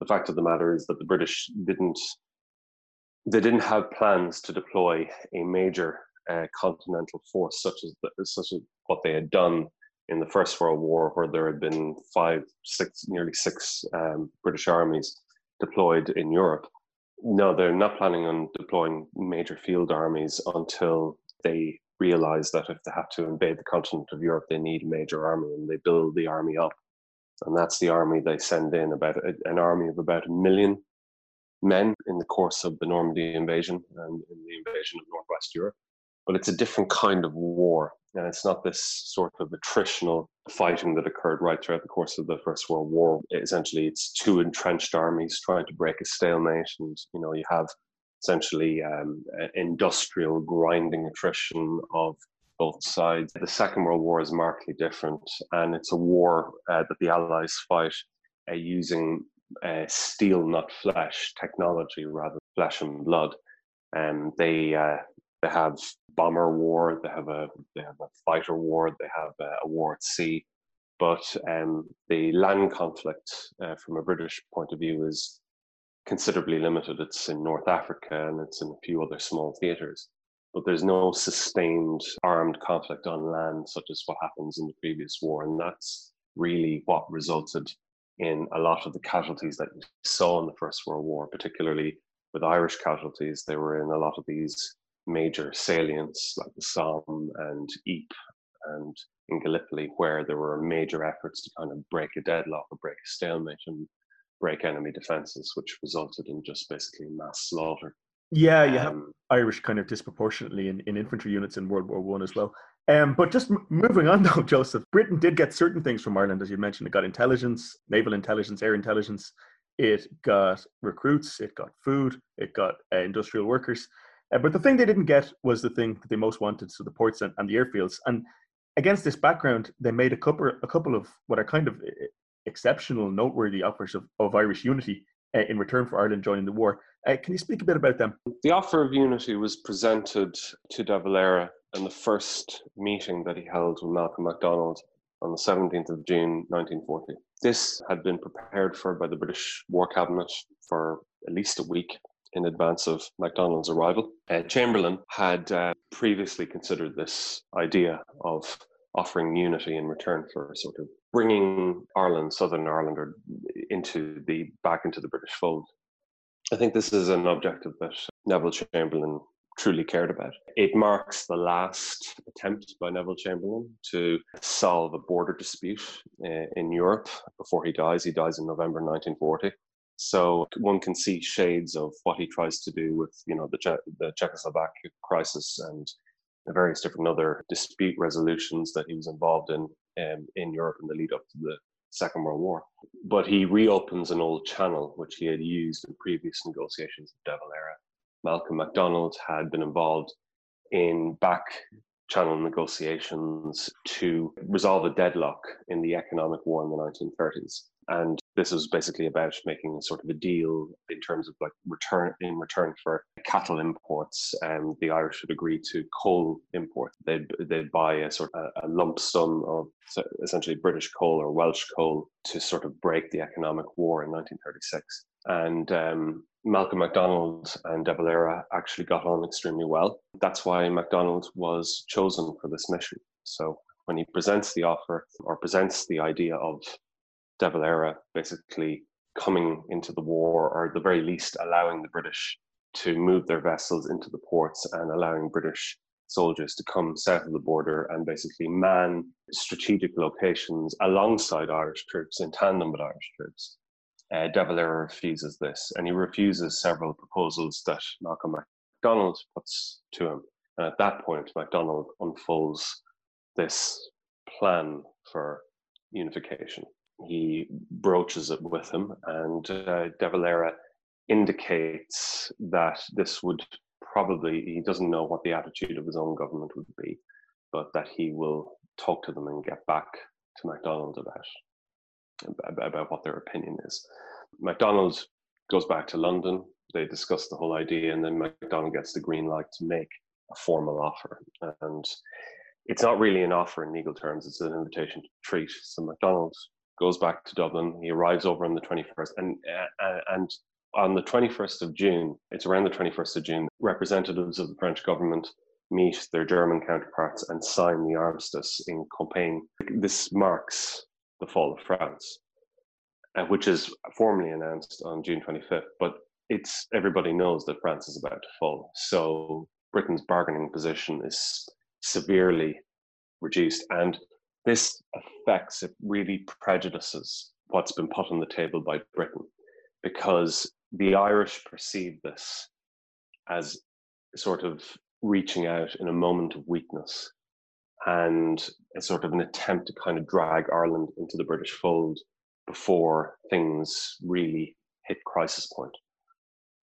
The fact of the matter is that the British didn't they didn't have plans to deploy a major uh, continental force such as the, such as what they had done in the First World War, where there had been five, six, nearly six um, British armies deployed in Europe. No, they're not planning on deploying major field armies until they realize that if they have to invade the continent of Europe, they need a major army and they build the army up. And that's the army they send in about an army of about a million men in the course of the Normandy invasion and in the invasion of Northwest Europe. But it's a different kind of war. And it's not this sort of attritional fighting that occurred right throughout the course of the First World War. Essentially, it's two entrenched armies trying to break a stalemate. And, you know, you have essentially um, industrial grinding attrition of both sides. The Second World War is markedly different, and it's a war uh, that the Allies fight uh, using uh, steel, not flesh technology, rather flesh and blood. And they uh, they have bomber war, they have a they have a fighter war, they have a, war at sea. But um, the land conflict, uh, from a British point of view, is considerably limited. It's in North Africa and it's in a few other small theaters. But there's no sustained armed conflict on land, such as what happens in the previous war. And that's really what resulted in a lot of the casualties that you saw in the First World War, particularly with Irish casualties. They were in a lot of these major salients like the Somme and Ypres and in Gallipoli, where there were major efforts to kind of break a deadlock or break a stalemate. And break enemy defenses, which resulted in just basically mass slaughter. Yeah, you um, have Irish kind of disproportionately in, in infantry units in World War One as well. Um, but just m- moving on though, Joseph, Britain did get certain things from Ireland, as you mentioned. It got intelligence, naval intelligence, air intelligence. It got recruits. It got food. It got uh, industrial workers. Uh, but the thing they didn't get was the thing that they most wanted, so the ports and, and the airfields. And against this background, they made a couple a couple of what are kind of exceptional, noteworthy offers of, of Irish unity uh, in return for Ireland joining the war. Uh, can you speak a bit about them? The offer of unity was presented to De Valera in the first meeting that he held with Malcolm MacDonald on the 17th of June 1940. This had been prepared for by the British War Cabinet for at least a week in advance of MacDonald's arrival. Uh, Chamberlain had uh, previously considered this idea of offering unity in return for sort of bringing Ireland, Southern Ireland, into the back into the British fold. I think this is an objective that Neville Chamberlain truly cared about. It marks the last attempt by Neville Chamberlain to solve a border dispute uh, in Europe before he dies. He dies in November 1940. So one can see shades of what he tries to do with, you know, the, che- the Czechoslovak crisis and the various different other dispute resolutions that he was involved in um, in Europe in the lead up to the Second World War. But he reopens an old channel which he had used in previous negotiations of De Valera. Malcolm MacDonald had been involved in back channel negotiations to resolve a deadlock in the economic war in the 1930s and this was basically about making sort of a deal in terms of like return in return for cattle imports and um, the irish would agree to coal imports they'd they'd buy a sort of a, lump sum of essentially british coal or welsh coal to sort of break the economic war in 1936 and um, Malcolm MacDonald and De Valera actually got on extremely well. That's why MacDonald was chosen for this mission. So when he presents the offer or presents the idea of De Valera basically coming into the war, or at the very least allowing the British to move their vessels into the ports and allowing British soldiers to come south of the border and basically man strategic locations alongside Irish troops, in tandem with Irish troops. Uh, De Valera refuses this, and he refuses several proposals that Malcolm MacDonald puts to him. And at that point, MacDonald unfolds this plan for unification he broaches it with him, and uh, De Valera indicates that this would probably, he doesn't know what the attitude of his own government would be, but that he will talk to them and get back to MacDonald about, about what their opinion is. MacDonald goes back to London, they discuss the whole idea, and then MacDonald gets the green light to make a formal offer. And it's not really an offer in legal terms, it's an invitation to treat. So MacDonald goes back to Dublin, he arrives over on the 21st, and, uh, and on the 21st of June, it's around the 21st of June, representatives of the French government meet their German counterparts and sign the armistice in Compiègne. This marks the fall of France, uh, which is formally announced on June 25th. But it's everybody knows that France is about to fall. So Britain's bargaining position is severely reduced, and this affects it really prejudices what's been put on the table by Britain because the Irish perceive this as sort of reaching out in a moment of weakness and a sort of an attempt to kind of drag Ireland into the British fold before things really hit crisis point.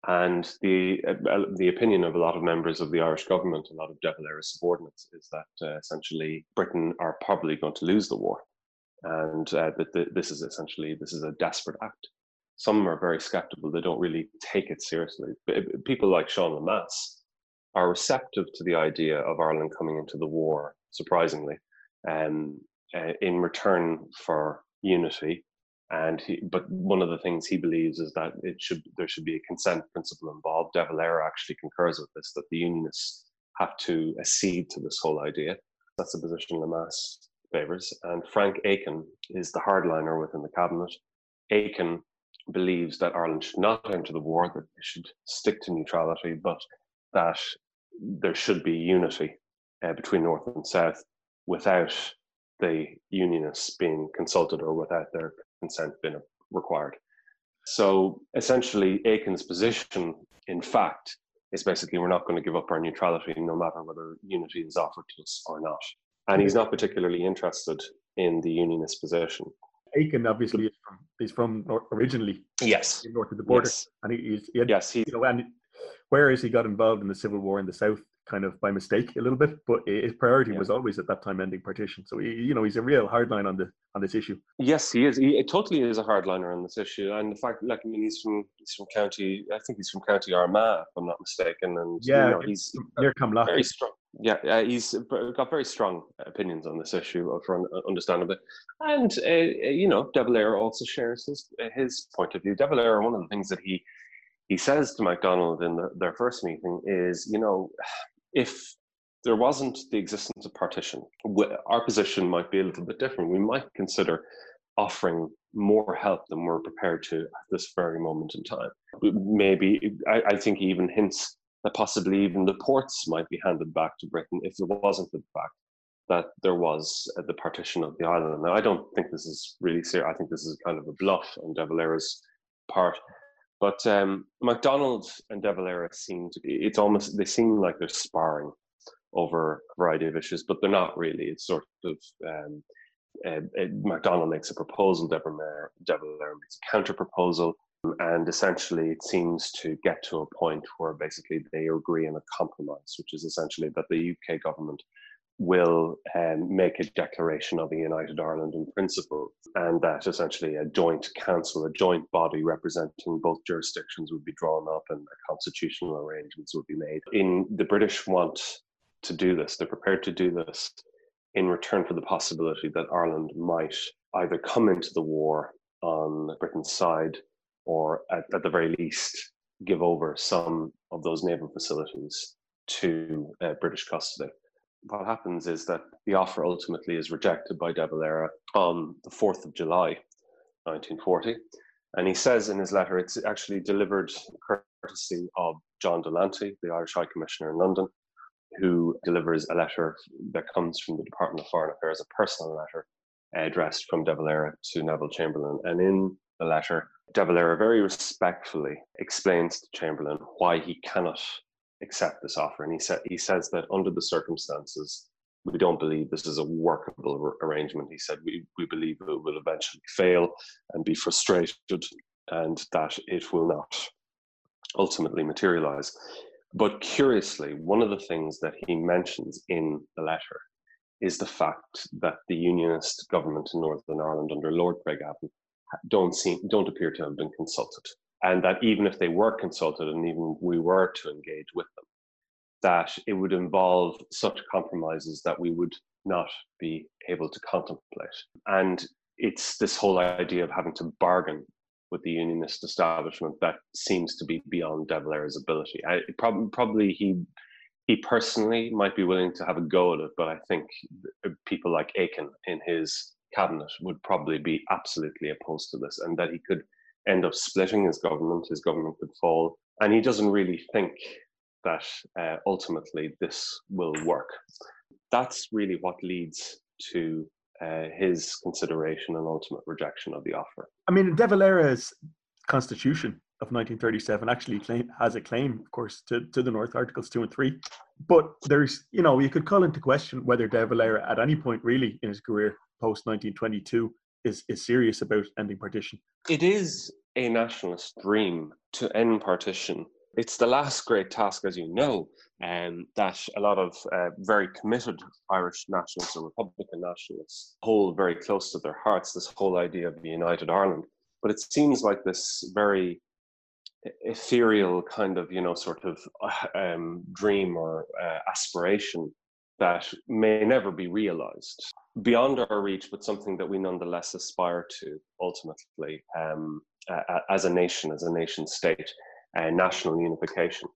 And the uh, the opinion of a lot of members of the Irish government, a lot of De Valera's subordinates, is that uh, essentially Britain are probably going to lose the war, and uh, that this is essentially this is a desperate act. Some are very skeptical; they don't really take it seriously. But people like Sean Lemass, are receptive to the idea of Ireland coming into the war, surprisingly, um, uh, in return for unity. And he, but one of the things he believes is that it should there should be a consent principle involved. De Valera actually concurs with this that the Unionists have to accede to this whole idea. That's a position Lemass favours. And Frank Aiken is the hardliner within the cabinet. Aiken believes that Ireland should not enter the war, that they should stick to neutrality, but that there should be unity uh, between North and South without the unionists being consulted or without their consent been required. So essentially, Aiken's position, in fact, is basically we're not going to give up our neutrality no matter whether unity is offered to us or not. And he's not particularly interested in the unionist position. Aiken obviously is from, he's from originally yes north of the border, yes. and he, he's, he had, yes, he, you know, and whereas he got involved in the civil war in the south kind of by mistake a little bit but his priority yeah. was always at that time ending partition. So he, you know he's a real hardline on the on this issue. Yes he is. He totally is a hardliner on this issue. And the fact like i mean he's from he's from county i think he's from county armagh if i'm not mistaken. And yeah you know, he's near very strong. Yeah, uh, he's got very strong opinions on this issue, for understandably, and uh, you know, De Valera also shares his his point of view. De Valera, one of the things that he he says to MacDonald in the, their first meeting is, you know, if there wasn't the existence of partition, our position might be a little bit different. We might consider offering more help than we're prepared to at this very moment in time. Maybe, I, I think even hints that possibly even the ports might be handed back to Britain if there wasn't the fact that there was uh, the partition of the island. Now, I don't think this is really serious. I think this is kind of a bluff on De Valera's part. But um, MacDonald and De Valera seem to be, it's almost, they seem like they're sparring over a variety of issues, but they're not really. It's sort of, um, uh, uh, MacDonald makes a proposal, De Valera, De Valera makes a counter proposal, and essentially it seems to get to a point where basically they agree on a compromise, which is essentially that the UK government will um, make a declaration of a united Ireland in principle, and that essentially a joint council, a joint body representing both jurisdictions would be drawn up and constitutional arrangements would be made. In the British want to do this, they're prepared to do this in return for the possibility that Ireland might either come into the war on Britain's side or at, at the very least give over some of those naval facilities to uh, British custody what happens is that the offer ultimately is rejected by De Valera on the 4th of July, 1940. And he says in his letter, it's actually delivered courtesy of John Dulanty, the Irish High Commissioner in London, who delivers a letter that comes from the Department of Foreign Affairs, a personal letter addressed from De Valera to Neville Chamberlain. And in the letter, De Valera very respectfully explains to Chamberlain why he cannot accept this offer. And he said he says that under the circumstances, we don't believe this is a workable arrangement. He said we, we believe it will eventually fail and be frustrated and that it will not ultimately materialize. But curiously, one of the things that he mentions in the letter is the fact that the unionist government in Northern Ireland under Lord Craigavon don't seem don't appear to have been consulted and that even if they were consulted and even we were to engage with them, that it would involve such compromises that we would not be able to contemplate. And it's this whole idea of having to bargain with the unionist establishment that seems to be beyond De Valera's ability. I, probably, he he personally might be willing to have a go at it, but I think uh, people like Aiken in his cabinet would probably be absolutely opposed to this, and that he could end up splitting his government. His government could fall, and he doesn't really think that uh, ultimately this will work. That's really what leads to uh, his consideration and ultimate rejection of the offer. I mean, De Valera's constitution of 1937 actually claim, has a claim, of course, to, to the North, Articles 2 and 3. But there's, you know, you could call into question whether De Valera at any point really in his career post 1922 is, is serious about ending partition. It is a nationalist dream to end partition. It's the last great task, as you know, um, that a lot of uh, very committed Irish nationalists or Republican nationalists hold very close to their hearts this whole idea of the United Ireland. But it seems like this very ethereal kind of, you know, sort of uh, um, dream or uh, aspiration that may never be realized beyond our reach, but something that we nonetheless aspire to ultimately um, uh, as a nation, as a nation state, uh, national unification.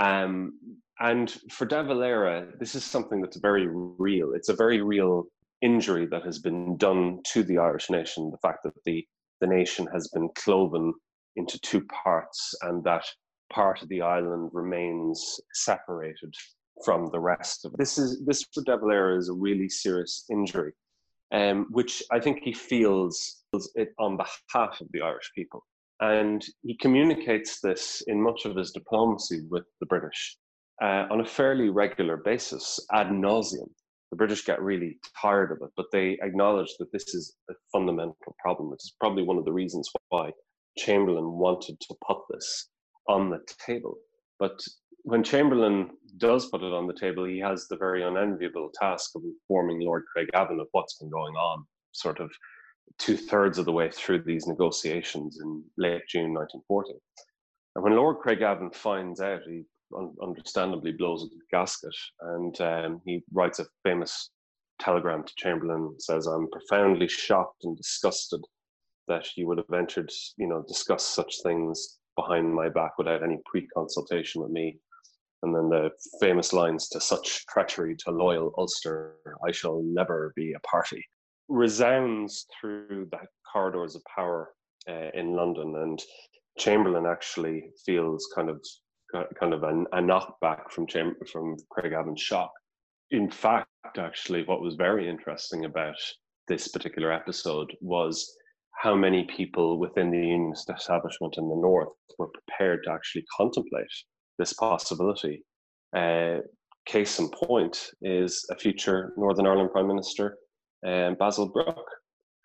Um, and for De Valera, this is something that's very real. It's a very real injury that has been done to the Irish nation. The fact that the, the nation has been cloven into two parts and that part of the island remains separated from the rest of. This is this for De Valera is a really serious injury, um, which I think he feels it on behalf of the Irish people. And he communicates this in much of his diplomacy with the British uh, on a fairly regular basis, ad nauseum. The British get really tired of it, but they acknowledge that this is a fundamental problem. It's probably one of the reasons why Chamberlain wanted to put this on the table. But when Chamberlain does put it on the table, he has the very unenviable task of informing Lord Craigavon of what's been going on, sort of two thirds of the way through these negotiations in late June 1940. And when Lord Craigavon finds out, he un- understandably blows a gasket and um, he writes a famous telegram to Chamberlain says, I'm profoundly shocked and disgusted that you would have ventured, you know, discuss such things behind my back without any pre-consultation with me. And then the famous lines to such treachery to loyal Ulster, I shall never be a party resounds through the corridors of power uh, in London, and Chamberlain actually feels kind of kind of a, a knockback from Cham- from Craigavon's shock. In fact, actually, what was very interesting about this particular episode was how many people within the unionist establishment in the north were prepared to actually contemplate this possibility. Uh, case in point is a future Northern Ireland Prime Minister um, Basil Brooke,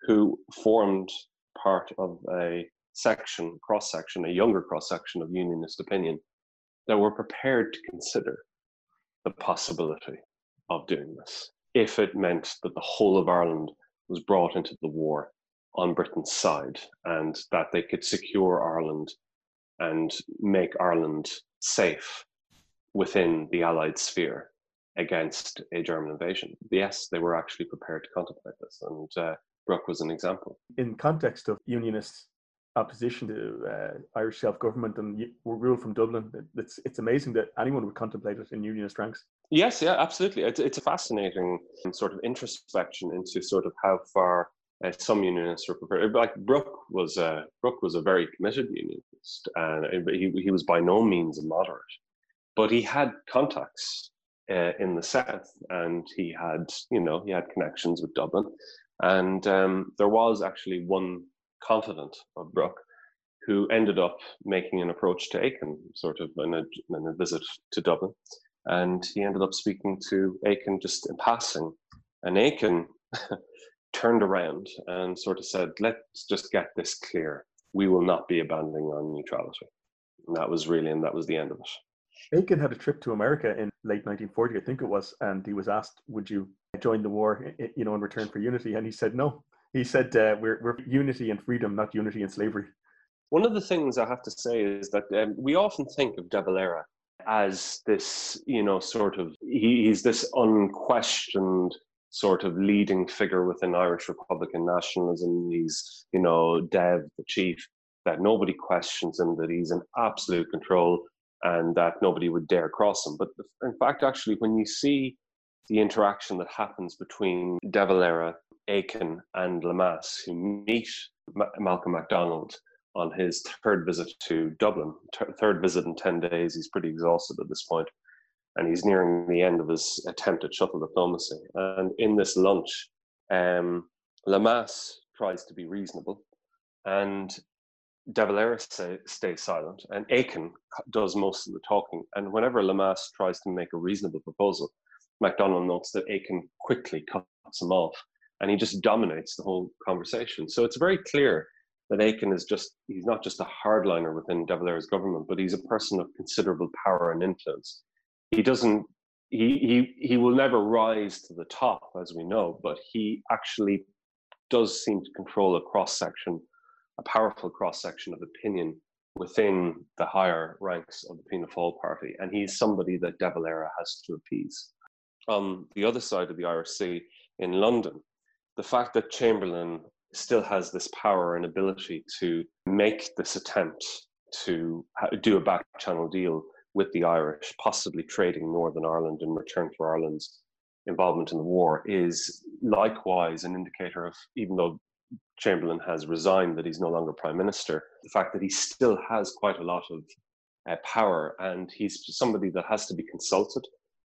who formed part of a section, cross section, a younger cross section of unionist opinion that were prepared to consider the possibility of doing this if it meant that the whole of Ireland was brought into the war on Britain's side and that they could secure Ireland and make Ireland safe within the Allied sphere against a German invasion. Yes, they were actually prepared to contemplate this, and uh, Brooke was an example. In context of unionist opposition to uh, Irish self-government and rule from Dublin, it's it's amazing that anyone would contemplate it in unionist ranks. Yes, yeah, absolutely. It's it's a fascinating sort of introspection into sort of how far uh, some unionists were prepared. Like Brooke was, uh, Brooke was a very committed unionist, and he he was by no means a moderate, but he had contacts uh, in the south, and he had, you know, he had connections with Dublin, and um, there was actually one confidant of Brooke who ended up making an approach to Aiken, sort of in a, in a visit to Dublin, and he ended up speaking to Aiken just in passing, and Aiken turned around and sort of said, "Let's just get this clear: we will not be abandoning our neutrality." And that was really, and that was the end of it. Aiken had a trip to America in late 1940, I think it was, and he was asked, "Would you join the war, you know, in return for unity?" And he said, "No." He said, uh, "We're we're unity and freedom, not unity and slavery." One of the things I have to say is that um, we often think of De Valera as this, you know, sort of he, he's this unquestioned sort of leading figure within Irish Republican nationalism. He's, you know, Dev, the chief, that nobody questions him, that he's in absolute control, and that nobody would dare cross him. But in fact, actually, when you see the interaction that happens between De Valera, Aiken, and Lemass, who meet Malcolm MacDonald on his third visit to Dublin, third visit in 10 days, he's pretty exhausted at this point and he's nearing the end of his attempt at shuttle diplomacy. And in this lunch, um, Lemass tries to be reasonable, and De Valera say, stays silent, and Aiken does most of the talking. And whenever Lemass tries to make a reasonable proposal, MacDonald notes that Aiken quickly cuts him off, and he just dominates the whole conversation. So it's very clear that Aiken is just, he's not just a hardliner within De Valera's government, but he's a person of considerable power and influence he doesn't he, he he will never rise to the top as we know but he actually does seem to control a cross section a powerful cross section of opinion within the higher ranks of the Fianna Fáil party and he's somebody that De Valera has to appease. On the other side of the Sea in London the fact that Chamberlain still has this power and ability to make this attempt to do a back channel deal with the Irish, possibly trading Northern Ireland in return for Ireland's involvement in the war, is likewise an indicator of, even though Chamberlain has resigned, that he's no longer prime minister, the fact that he still has quite a lot of uh, power and he's somebody that has to be consulted.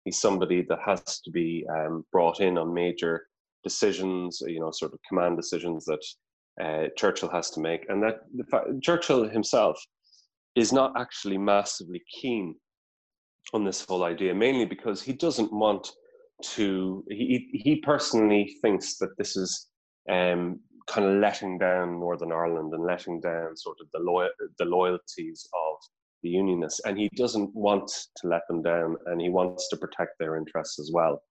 He's somebody that has to be um, brought in on major decisions, you know, sort of command decisions that uh, Churchill has to make. And that Churchill himself is not actually massively keen on this whole idea, mainly because he doesn't want to. He he personally thinks that this is um, kind of letting down Northern Ireland and letting down sort of the loyal the loyalties of the Unionists, and he doesn't want to let them down, and he wants to protect their interests as well.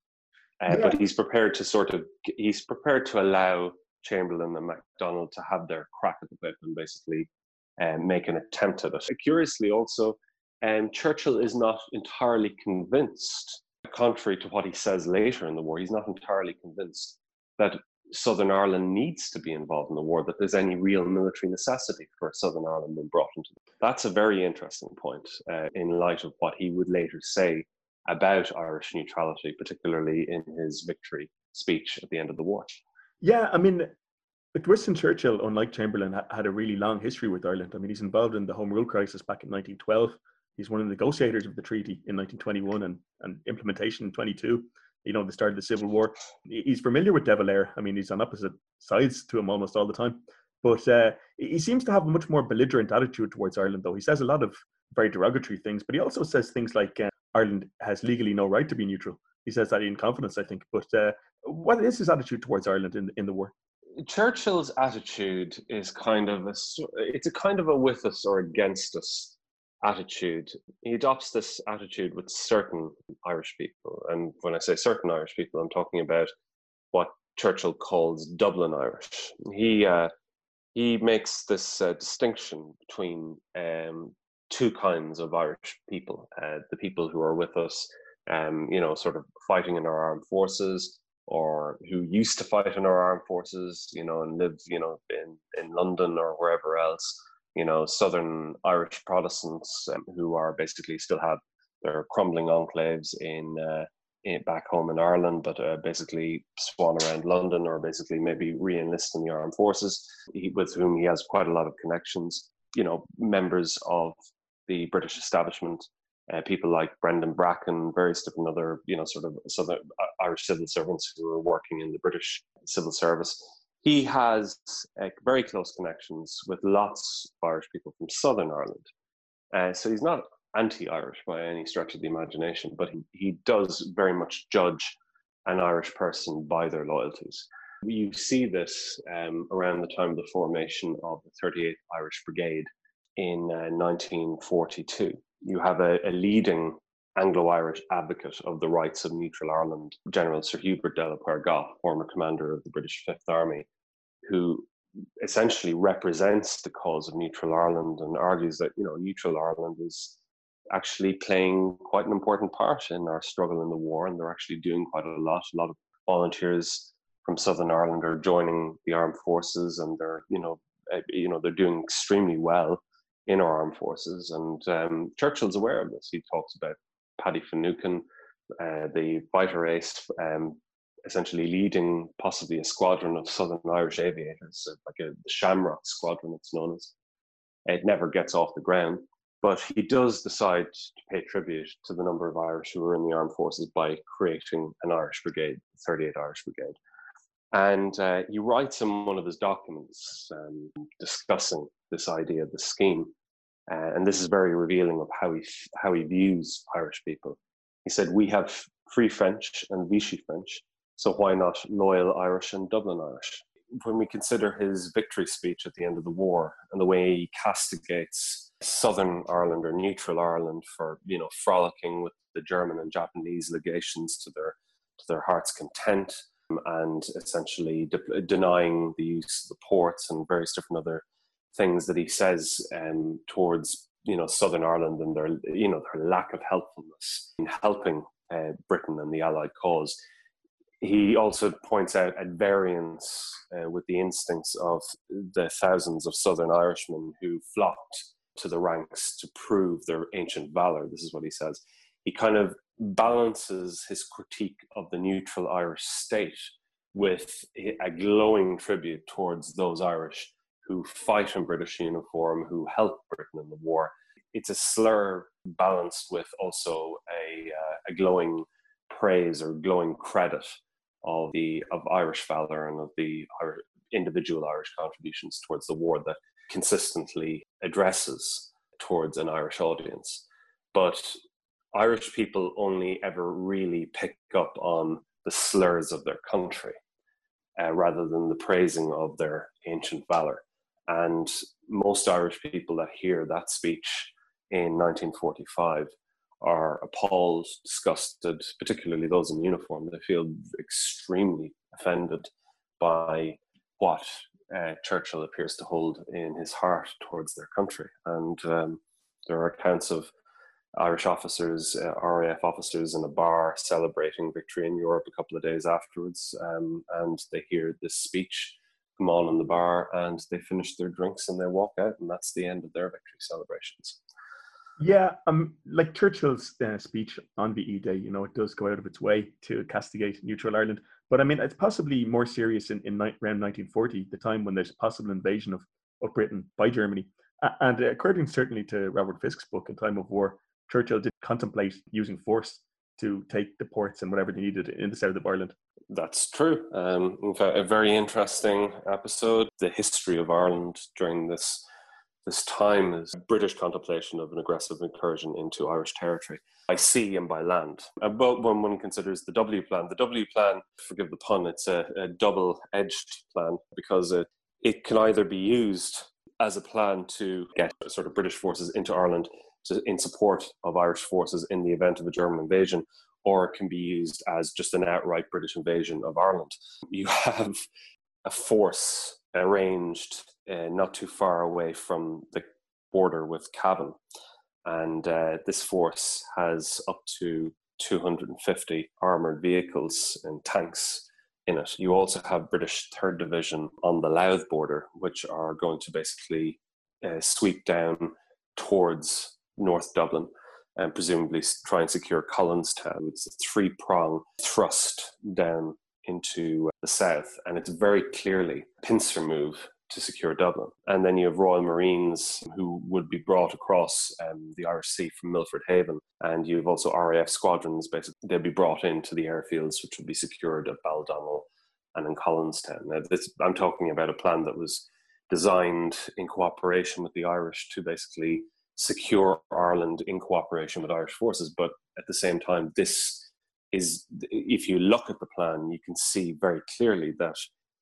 Uh, yeah. But he's prepared to sort of he's prepared to allow Chamberlain and MacDonald to have their crack at the whip and basically um, make an attempt at it. Curiously, also, um, Churchill is not entirely convinced, contrary to what he says later in the war, he's not entirely convinced that Southern Ireland needs to be involved in the war, that there's any real military necessity for Southern Ireland being brought into it. That's a very interesting point uh, in light of what he would later say about Irish neutrality, particularly in his victory speech at the end of the war. Yeah, I mean, like Winston Churchill, unlike Chamberlain, had a really long history with Ireland. I mean, he's involved in the Home Rule crisis back in 1912. He's one of the negotiators of the treaty in 1921 and, and implementation in 22. You know, the start of the Civil War. He's familiar with De Valera. I mean, he's on opposite sides to him almost all the time. But uh, he seems to have a much more belligerent attitude towards Ireland, though. He says a lot of very derogatory things, but he also says things like uh, Ireland has legally no right to be neutral. He says that in confidence, I think. But uh, what is his attitude towards Ireland in, in the war? Churchill's attitude is kind of a it's a kind of a with us or against us attitude. He adopts this attitude with certain Irish people, and when I say certain Irish people, I'm talking about what Churchill calls Dublin Irish. He uh, he makes this uh, distinction between um, two kinds of Irish people: uh, the people who are with us, um, you know, sort of fighting in our armed forces, or who used to fight in our armed forces, you know, and live, you know, in, in London or wherever else, you know, Southern Irish Protestants um, who are basically still have their crumbling enclaves in, uh, in back home in Ireland, but uh, basically swan around London or basically maybe re-enlist in the armed forces, he, with whom he has quite a lot of connections. You know, members of the British establishment uh, people like Brendan Bracken, various different other, you know, sort of southern uh, Irish civil servants who are working in the British civil service. He has uh, very close connections with lots of Irish people from Southern Ireland. Uh, so he's not anti-Irish by any stretch of the imagination, but he, he does very much judge an Irish person by their loyalties. You see this um, around the time of the formation of the 38th Irish Brigade in 1942 uh, you have a, a leading Anglo-Irish advocate of the rights of neutral Ireland, General Sir Hubert de Gough, former commander of the British Fifth Army, who essentially represents the cause of neutral Ireland and argues that you know neutral Ireland is actually playing quite an important part in our struggle in the war, and they're actually doing quite a lot. A lot of volunteers from Southern Ireland are joining the armed forces, and they're you know uh, you know they're doing extremely well in our armed forces. And um, Churchill's aware of this. He talks about Paddy Finucane, uh, the fighter ace, um, essentially leading possibly a squadron of Southern Irish aviators, like a Shamrock squadron, it's known as. It never gets off the ground, but he does decide to pay tribute to the number of Irish who were in the armed forces by creating an Irish brigade, the 38 Irish Brigade. And uh, he writes in one of his documents um, discussing this idea, the scheme. Uh, and this is very revealing of how he, how he views Irish people. He said, We have Free French and Vichy French, so why not loyal Irish and Dublin Irish? When we consider his victory speech at the end of the war and the way he castigates Southern Ireland or neutral Ireland for, you know, frolicking with the German and Japanese legations to their to their heart's content, and essentially de- denying the use of the ports and various different other things that he says um, towards you know Southern Ireland and their you know their lack of helpfulness in helping uh, Britain and the Allied cause. He also points out at variance uh, with the instincts of the thousands of Southern Irishmen who flocked to the ranks to prove their ancient valor. This is what he says. He kind of balances his critique of the neutral Irish state with a glowing tribute towards those Irish who fight in British uniform, who help Britain in the war. It's a slur balanced with also a, uh, a glowing praise or glowing credit of the of Irish valor and of the individual Irish contributions towards the war that consistently addresses towards an Irish audience. But Irish people only ever really pick up on the slurs of their country uh, rather than the praising of their ancient valor. And most Irish people that hear that speech in 1945 are appalled, disgusted, particularly those in uniform. They feel extremely offended by what uh, Churchill appears to hold in his heart towards their country. And um, there are accounts of Irish officers, uh, RAF officers in a bar celebrating victory in Europe a couple of days afterwards. Um, and they hear this speech come on in the bar and they finish their drinks and they walk out, and that's the end of their victory celebrations. Yeah, um, like Churchill's uh, speech on VE Day, you know, it does go out of its way to castigate neutral Ireland. But I mean, it's possibly more serious in, in ni- around 1940, the time when there's a possible invasion of, of Britain by Germany. And according certainly to Robert fisk's book, In Time of War, Churchill did contemplate using force to take the ports and whatever they needed in the south of Ireland. That's true. Um, a very interesting episode. The history of Ireland during this this time is British contemplation of an aggressive incursion into Irish territory by sea and by land. But when one considers the W plan, the W plan, forgive the pun, it's a, a double-edged plan because it, it can either be used as a plan to get sort of British forces into Ireland to, in support of Irish forces in the event of a German invasion, or it can be used as just an outright British invasion of Ireland. You have a force arranged uh, not too far away from the border with Cavan, and uh, this force has up to 250 armored vehicles and tanks in it. You also have British Third Division on the Louth border, which are going to basically uh, sweep down towards North Dublin and presumably try and secure Collinstown. It's a three prong thrust down into the south, and it's very clearly a pincer move to secure Dublin. And then you have Royal Marines who would be brought across um, the Irish Sea from Milford Haven. And you have also RAF squadrons, basically, they'd be brought into the airfields, which would be secured at Baldonnel and in Collinstown. Now, this, I'm talking about a plan that was designed in cooperation with the Irish to basically secure Ireland in cooperation with Irish forces. But at the same time, this is, if you look at the plan, you can see very clearly that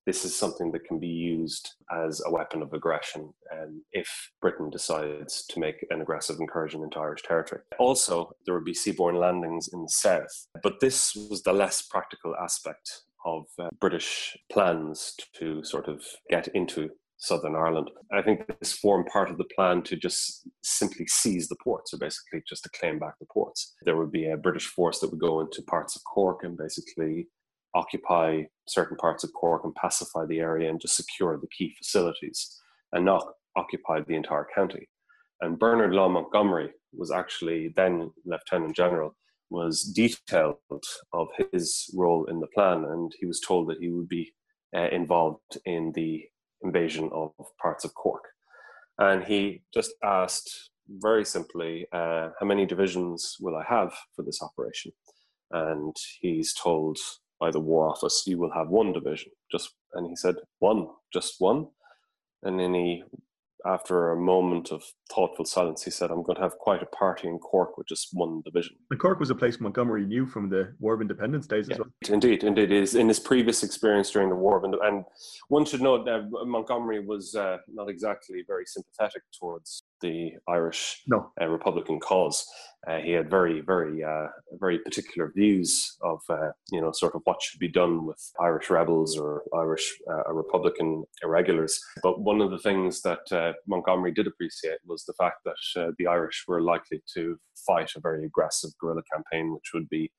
this is something that can be used as a weapon of aggression um, if Britain decides to make an aggressive incursion into Irish territory. Also, there would be seaborne landings in the south, but this was the less practical aspect of uh, British plans to sort of get into Southern Ireland. I think this formed part of the plan to just simply seize the ports, or basically just to claim back the ports. There would be a British force that would go into parts of Cork and basically occupy certain parts of Cork and pacify the area and just secure the key facilities and not occupy the entire county. And Bernard Law Montgomery was actually then Lieutenant General, was detailed of his role in the plan, and he was told that he would be uh, involved in the invasion of parts of Cork. And he just asked very simply, uh, How many divisions will I have for this operation? And he's told by the War Office, You will have one division. Just And he said, One, just one. And then he after a moment of thoughtful silence, he said, I'm going to have quite a party in Cork with just one division. And Cork was a place Montgomery knew from the War of Independence days yeah, as well. Indeed, indeed. Is in his previous experience during the War of Independence. And one should note that Montgomery was uh, not exactly very sympathetic towards the Irish no. uh, Republican cause. Uh, he had very, very, uh, very particular views of, uh, you know, sort of what should be done with Irish rebels or Irish Republican irregulars. But one of the things that Montgomery did appreciate was the fact that the Irish were likely to fight a very aggressive guerrilla campaign, which would be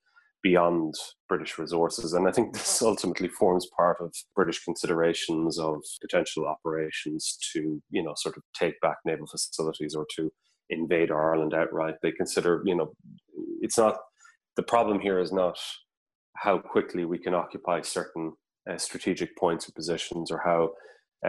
beyond British resources. And I think this ultimately forms part of British considerations of potential operations to, you know, sort of take back naval facilities or to invade Ireland outright. They consider, you know, it's not the problem here is not how quickly we can occupy certain uh, strategic points or positions or how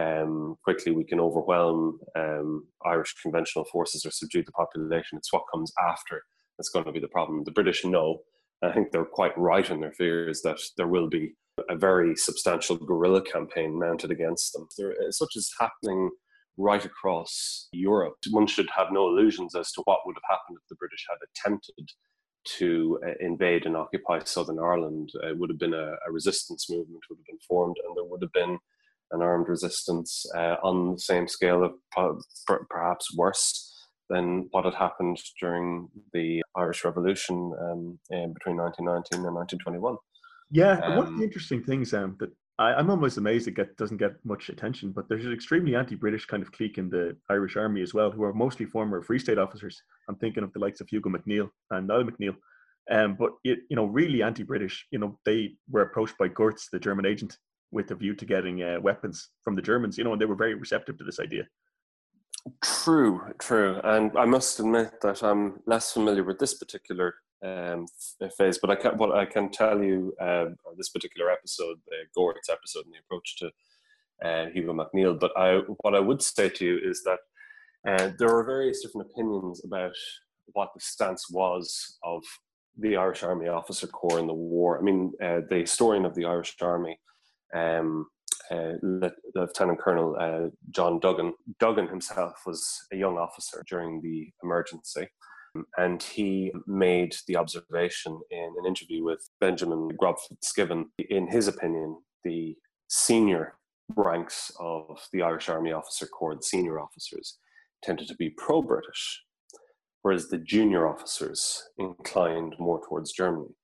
um, quickly we can overwhelm um, Irish conventional forces or subdue the population. It's what comes after that's going to be the problem. The British know I think they're quite right in their fears that there will be a very substantial guerrilla campaign mounted against them. There, such is happening right across Europe. One should have no illusions as to what would have happened if the British had attempted to uh, invade and occupy Southern Ireland. Uh, it would have been a, a, resistance movement would have been formed, and there would have been an armed resistance uh, on the same scale of perhaps worse than what had happened during the Irish Revolution um, between 1919 and 1921. Yeah, um, one of the um, interesting things um, that I, am almost amazed it get, doesn't get much attention, but there's an extremely anti-British kind of clique in the Irish Army as well, who are mostly former Free State officers. I'm thinking of the likes of Hugo McNeil and Niall McNeil. Um, but it, you know, really anti-British. You know, they were approached by Goertz, the German agent, with a view to getting uh, weapons from the Germans. You know, and they were very receptive to this idea. True, true. And I must admit that I'm less familiar with this particular um, phase, but I can, what I can tell you, uh, this particular episode, the Goertz episode, and the approach to uh, Hugo McNeill. But I, what I would say to you is that uh, there are various different opinions about what the stance was of the Irish Army Officer Corps in the war. I mean, uh, the historian of the Irish Army, um, uh, Lieutenant Colonel uh, John Duggan. Duggan himself was a young officer during the emergency, and he made the observation in an interview with Benjamin Grob Fitzgibbon. In his opinion, the senior ranks of the Irish Army Officer Corps, the senior officers, tended to be pro British, whereas the junior officers inclined more towards Germany.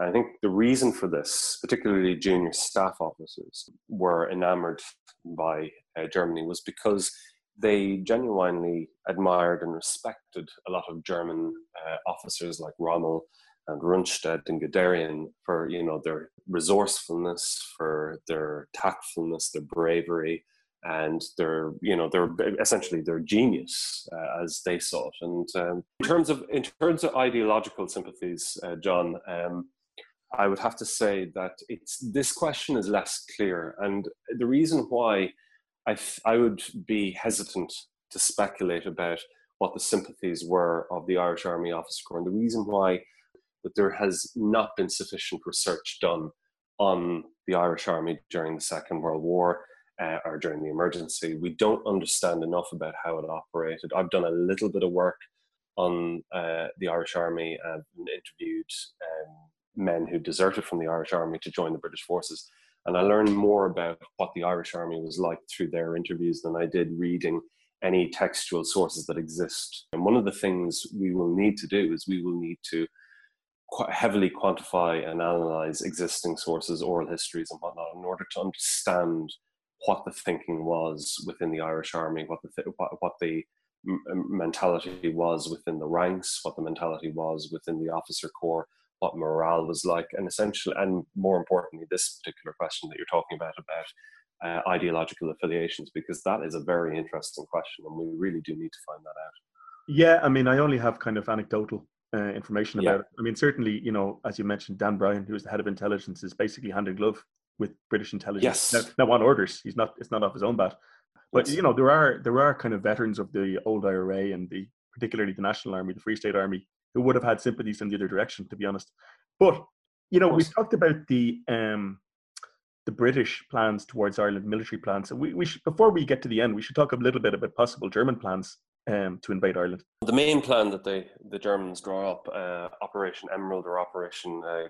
I think the reason for this, particularly junior staff officers, were enamored by uh, Germany was because they genuinely admired and respected a lot of German uh, officers like Rommel and Rundstedt and Guderian for you know their resourcefulness, for their tactfulness, their bravery, and their you know their essentially their genius uh, as they saw it. And um, in terms of in terms of ideological sympathies, uh, John. Um, I would have to say that it's this question is less clear, and the reason why I I would be hesitant to speculate about what the sympathies were of the Irish Army Officer Corps, and the reason why that there has not been sufficient research done on the Irish Army during the Second World War uh, or during the emergency. We don't understand enough about how it operated. I've done a little bit of work on uh, the Irish Army and interviewed. Um, men who deserted from the Irish Army to join the British forces. And I learned more about what the Irish Army was like through their interviews than I did reading any textual sources that exist. And one of the things we will need to do is we will need to quite heavily quantify and analyze existing sources, oral histories, and whatnot in order to understand what the thinking was within the Irish Army, what the what, what the mentality was within the ranks, what the mentality was within the officer corps, what morale was like, and essentially, and more importantly, this particular question that you're talking about about uh, ideological affiliations, because that is a very interesting question, and we really do need to find that out. Yeah, I mean, I only have kind of anecdotal uh, information about Yeah. it. I mean, certainly, you know, as you mentioned, Dan Bryan, who is the head of intelligence, is basically hand in glove with British intelligence. Yes. Now, now on orders, he's not. It's not off his own bat. But Yes. you know, there are there are kind of veterans of the old IRA and the particularly the National Army, the Free State Army, who would have had sympathies in the other direction, to be honest. But you know, we course. talked about the um, the British plans towards Ireland, military plans. So we, we should, before we get to the end, we should talk a little bit about possible German plans um, to invade Ireland. The main plan that they the Germans draw up, uh, Operation Emerald or Operation uh,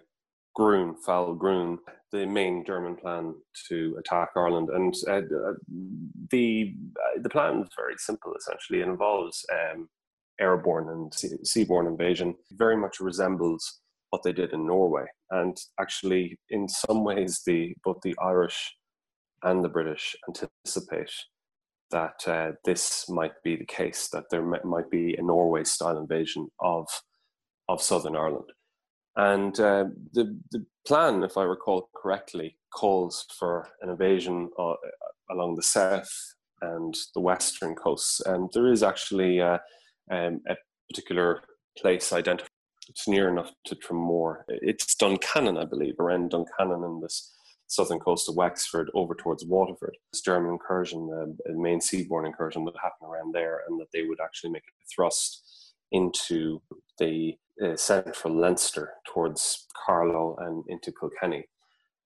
Grun, Fall Grun, the main German plan to attack Ireland, and uh, uh, the uh, the plan is very simple. Essentially, it involves um, airborne and seaborne invasion. Very much resembles what they did in Norway, and actually, in some ways, the both the Irish and the British anticipate that uh, this might be the case, that there mi- might be a Norway style invasion of, of Southern Ireland. And uh, the, the plan, if I recall correctly, calls for an invasion uh, along the south and the western coasts. And there is actually uh, um, a particular place identified. It's near enough to Tramore. It's Duncannon, I believe, around Duncannon in this southern coast of Wexford over towards Waterford. This German incursion, uh, a main seaborne incursion, would happen around there, and that they would actually make a thrust into the uh, central Leinster towards Carlow and into Kilkenny.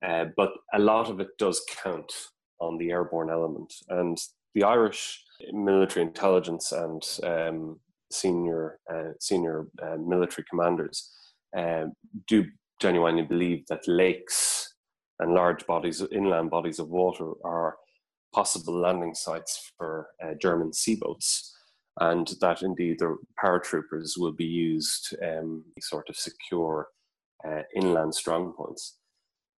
Uh, but a lot of it does count on the airborne element, and the Irish military intelligence and um, senior uh, senior uh, military commanders uh, do genuinely believe that lakes and large bodies, inland bodies of water, are possible landing sites for uh, German seaboats, and that indeed the paratroopers will be used um, to sort of secure uh, inland strongpoints.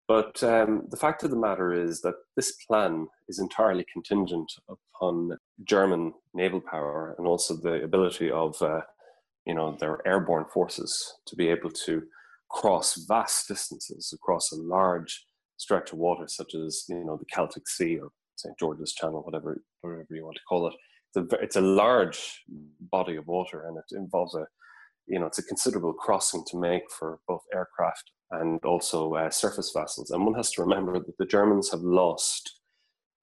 But um, the fact of the matter is that this plan is entirely contingent upon German naval power and also the ability of, uh, you know, their airborne forces to be able to cross vast distances across a large stretch of water, such as you know the Celtic Sea or St George's Channel, whatever whatever you want to call it. It's a, it's a large body of water, and it involves a you know it's a considerable crossing to make for both aircraft and also uh, surface vessels. And one has to remember that the Germans have lost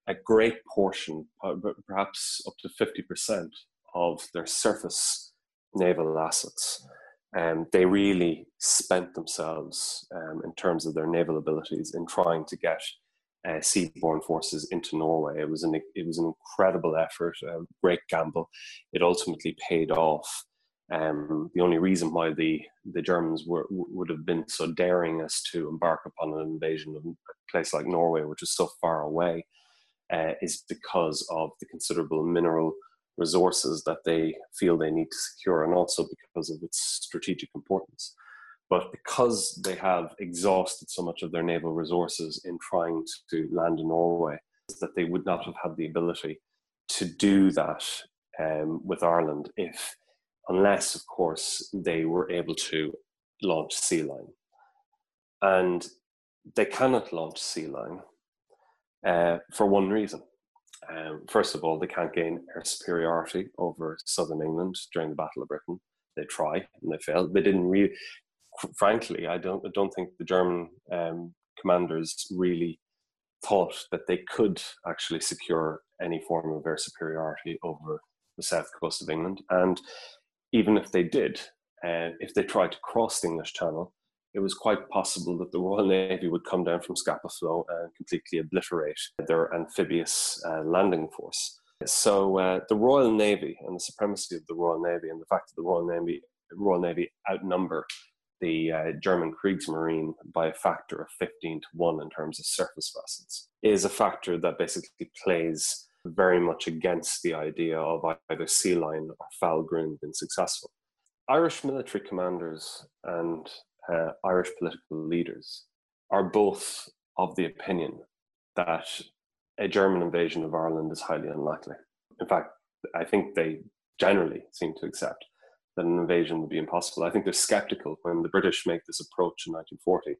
a great portion, uh, perhaps up to fifty percent of their surface naval assets um, they really spent themselves um, in terms of their naval abilities in trying to get uh, seaborne forces into Norway. It was an it was an incredible effort, a great gamble. It ultimately paid off. Um, the only reason why the the Germans were would have been so daring as to embark upon an invasion of a place like Norway, which is so far away, uh, is because of the considerable mineral resources that they feel they need to secure, and also because of its strategic importance. But because they have exhausted so much of their naval resources in trying to land in Norway, that they would not have had the ability to do that um, with Ireland if, unless, of course, they were able to launch Sea Lion. And they cannot launch Sea Lion uh, for one reason. Um, first of all, they can't gain air superiority over southern England during the Battle of Britain. They try and they fail. They didn't really, frankly, I don't, I don't think the German um, commanders really thought that they could actually secure any form of air superiority over the south coast of England. And even if they did, uh, if they tried to cross the English Channel, it was quite possible that the Royal Navy would come down from Scapa Flow and completely obliterate their amphibious uh, landing force. So uh, the Royal Navy and the supremacy of the Royal Navy and the fact that the Royal Navy, Royal Navy outnumber the uh, German Kriegsmarine by a factor of 15 to 1 in terms of surface vessels is a factor that basically plays very much against the idea of either sea lion or Fall Grun being successful. Irish military commanders and uh, Irish political leaders are both of the opinion that a German invasion of Ireland is highly unlikely. In fact, I think they generally seem to accept that an invasion would be impossible. I think they're skeptical when the British make this approach in 1940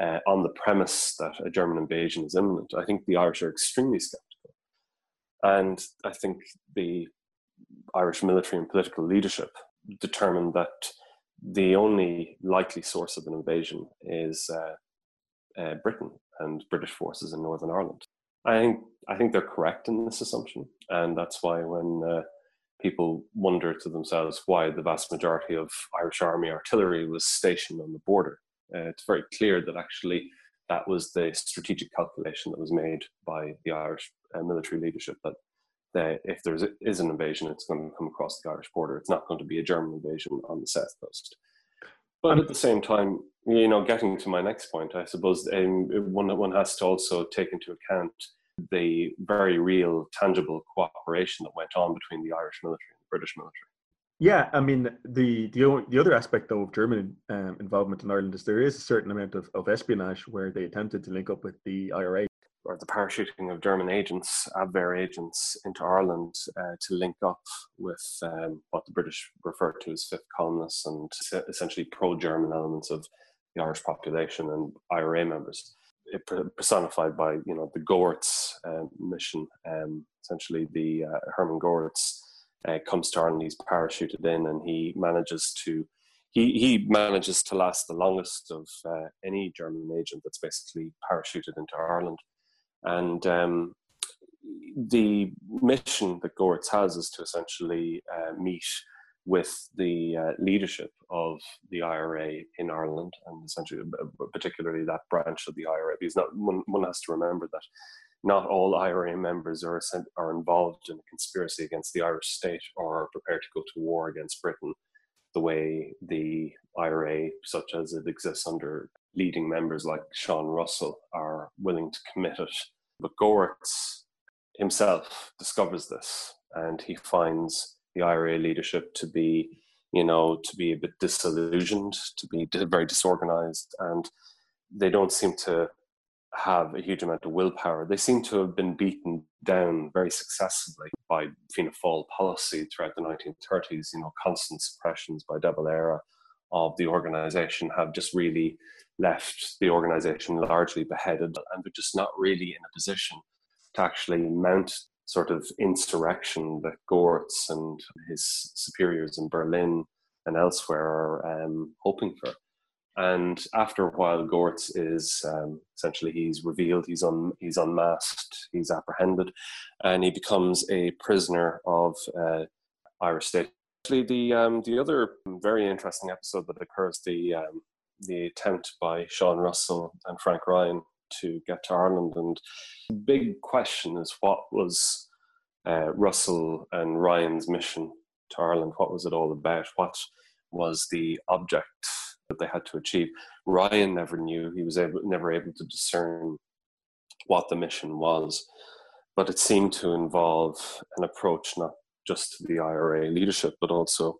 uh, on the premise that a German invasion is imminent. I think the Irish are extremely skeptical. And I think the Irish military and political leadership determined that the only likely source of an invasion is uh, uh, Britain and British forces in Northern Ireland. I think I think they're correct in this assumption, and that's why when uh, people wonder to themselves why the vast majority of Irish Army artillery was stationed on the border, uh, it's very clear that actually that was the strategic calculation that was made by the Irish uh, military leadership that if there is an invasion, it's going to come across the Irish border. It's not going to be a German invasion on the south coast. But at the same time, you know, getting to my next point, I suppose um, one one has to also take into account the very real, tangible cooperation that went on between the Irish military and the British military. Yeah, I mean the the the other aspect though of German um, involvement in Ireland is there is a certain amount of, of espionage where they attempted to link up with the IRA or the parachuting of German agents, Abwehr agents, into Ireland uh, to link up with um, what the British referred to as fifth columnists and essentially pro-German elements of the Irish population and IRA members. It personified by you know the Goertz uh, mission. Um, essentially, the uh, Herman Goertz uh, comes to Ireland. He's parachuted in, and he manages to he he manages to last the longest of uh, any German agent that's basically parachuted into Ireland. And um, the mission that Goertz has is to essentially uh, meet with the uh, leadership of the IRA in Ireland, and essentially, uh, particularly that branch of the IRA, because not, one, one has to remember that not all IRA members are are involved in a conspiracy against the Irish state or are prepared to go to war against Britain the way the IRA, such as it exists under leading members like Sean Russell, are willing to commit it. But Goertz himself discovers this and he finds the IRA leadership to be, you know, to be a bit disillusioned, to be very disorganized, and they don't seem to have a huge amount of willpower. They seem to have been beaten down very successfully by Fianna Fáil policy throughout the 1930s. You know, constant suppressions by De Valera of the organization have just really left the organization largely beheaded, and they're just not really in a position to actually mount sort of insurrection that Goertz and his superiors in Berlin and elsewhere are um, hoping for. And after a while, Goertz is um, essentially he's revealed, he's un, he's unmasked, he's apprehended, and he becomes a prisoner of uh, Irish state. Actually, the um, the other very interesting episode that occurs the um, the attempt by Sean Russell and Frank Ryan to get to Ireland, and the big question is what was uh, Russell and Ryan's mission to Ireland? What was it all about? What was the object that they had to achieve. Ryan never knew; he was able, never able to discern what the mission was, but it seemed to involve an approach not just to the IRA leadership, but also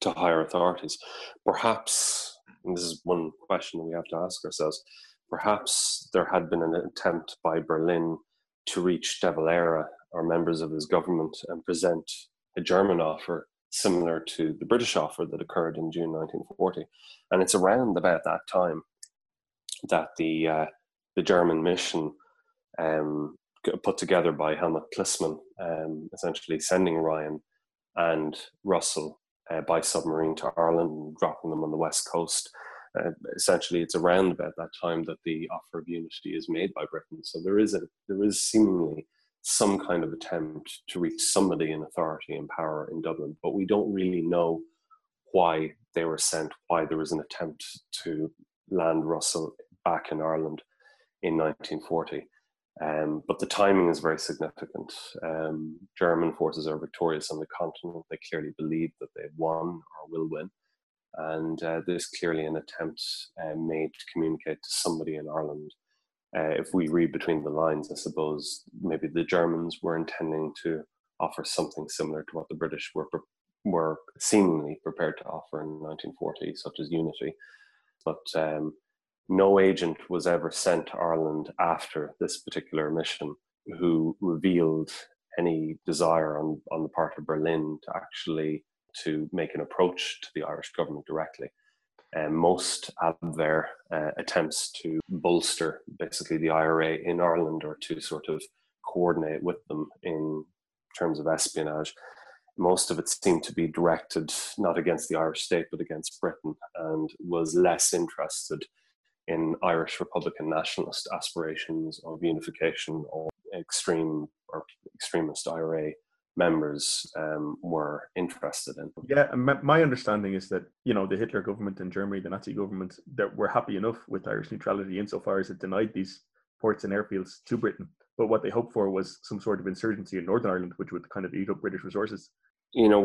to higher authorities. Perhaps, and this is one question we have to ask ourselves, perhaps there had been an attempt by Berlin to reach De Valera or members of his government and present a German offer similar to the British offer that occurred in June 1940. And it's around about that time that the uh, the German mission um, put together by Helmut Clissmann, um, essentially sending Ryan and Russell uh, by submarine to Ireland, dropping them on the west coast. Uh, essentially, it's around about that time that the offer of unity is made by Britain. So there is a there is seemingly some kind of attempt to reach somebody in authority and power in Dublin, but we don't really know why they were sent, why there was an attempt to land Russell back in Ireland in 1940. Um, but the timing is very significant. Um, German forces are victorious on the continent. They clearly believe that they've won or will win. And uh, there's clearly an attempt uh, made to communicate to somebody in Ireland uh, if we read between the lines, I suppose maybe the Germans were intending to offer something similar to what the British were were seemingly prepared to offer in 1940, such as unity. But um, no agent was ever sent to Ireland after this particular mission who revealed any desire on, on the part of Berlin to actually to make an approach to the Irish government directly. And most of their uh, attempts to bolster basically the IRA in Ireland or to sort of coordinate with them in terms of espionage, most of it seemed to be directed not against the Irish state but against Britain and was less interested in Irish Republican nationalist aspirations of unification or extreme or extremist IRA members um, were interested in. Yeah, and my understanding is that you know the Hitler government in Germany, the Nazi government, that were happy enough with Irish neutrality insofar as it denied these ports and airfields to Britain. But what they hoped for was some sort of insurgency in Northern Ireland, which would kind of eat up British resources. You know,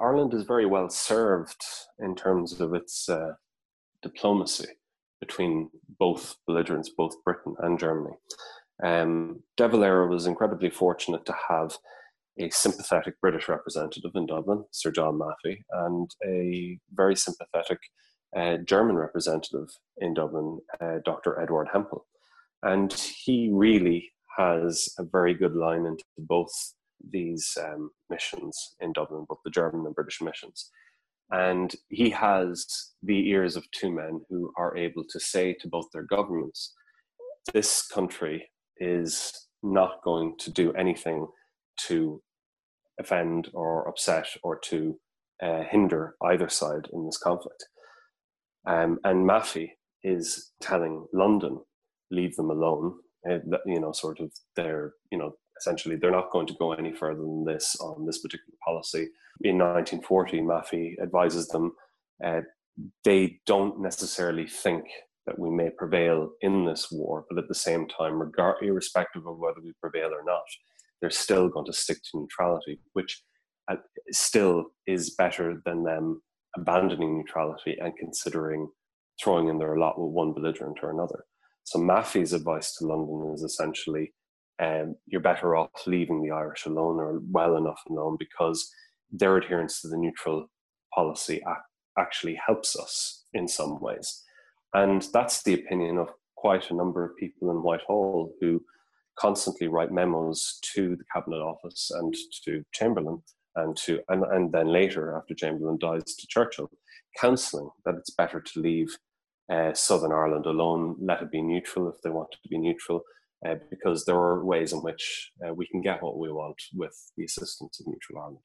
Ireland is very well served in terms of its uh, diplomacy between both belligerents, both Britain and Germany. Um, De Valera was incredibly fortunate to have a sympathetic British representative in Dublin, Sir John Maffey, and a very sympathetic uh, German representative in Dublin, uh, Dr. Edward Hempel. And he really has a very good line into both these um, missions in Dublin, both the German and British missions. And he has the ears of two men who are able to say to both their governments, this country is not going to do anything to offend or upset or to uh, hinder either side in this conflict. Um, and Maffey is telling London, leave them alone. Uh, you know, sort of, they're, you know, essentially they're not going to go any further than this on this particular policy. In 1940, Maffey advises them uh, they don't necessarily think that we may prevail in this war, but at the same time, regard, irrespective of whether we prevail or not, they're still going to stick to neutrality, which uh, still is better than them abandoning neutrality and considering throwing in their lot with one belligerent or another. So Maffey's advice to London is essentially um, you're better off leaving the Irish alone or well enough alone because their adherence to the neutral policy actually helps us in some ways. And that's the opinion of quite a number of people in Whitehall who constantly write memos to the Cabinet Office and to Chamberlain and to and, and then later after Chamberlain dies to Churchill, counselling that it's better to leave uh, Southern Ireland alone, let it be neutral if they want it to be neutral, uh, because there are ways in which uh, we can get what we want with the assistance of neutral Ireland.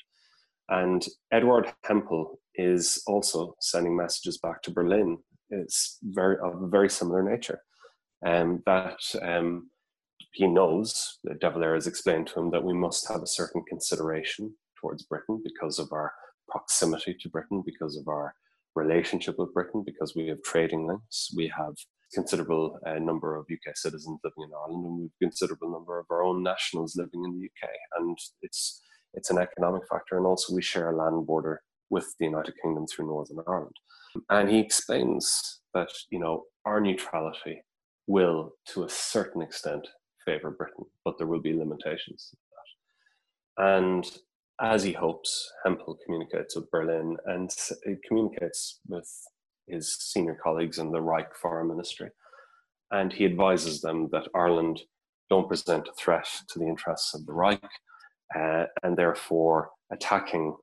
And Edward Hempel is also sending messages back to Berlin. It's very of a very similar nature, um, that um, he knows that De Valera has explained to him that we must have a certain consideration towards Britain because of our proximity to Britain, because of our relationship with Britain, because we have trading links, we have considerable uh, number of UK citizens living in Ireland, and we've considerable number of our own nationals living in the UK, and it's it's an economic factor, and also we share a land border with the United Kingdom through Northern Ireland. And he explains that you know our neutrality will, to a certain extent, favour Britain, but there will be limitations to that. And as he hopes, Hempel communicates with Berlin and communicates with his senior colleagues in the Reich Foreign Ministry. And he advises them that Ireland don't present a threat to the interests of the Reich, uh, and therefore attacking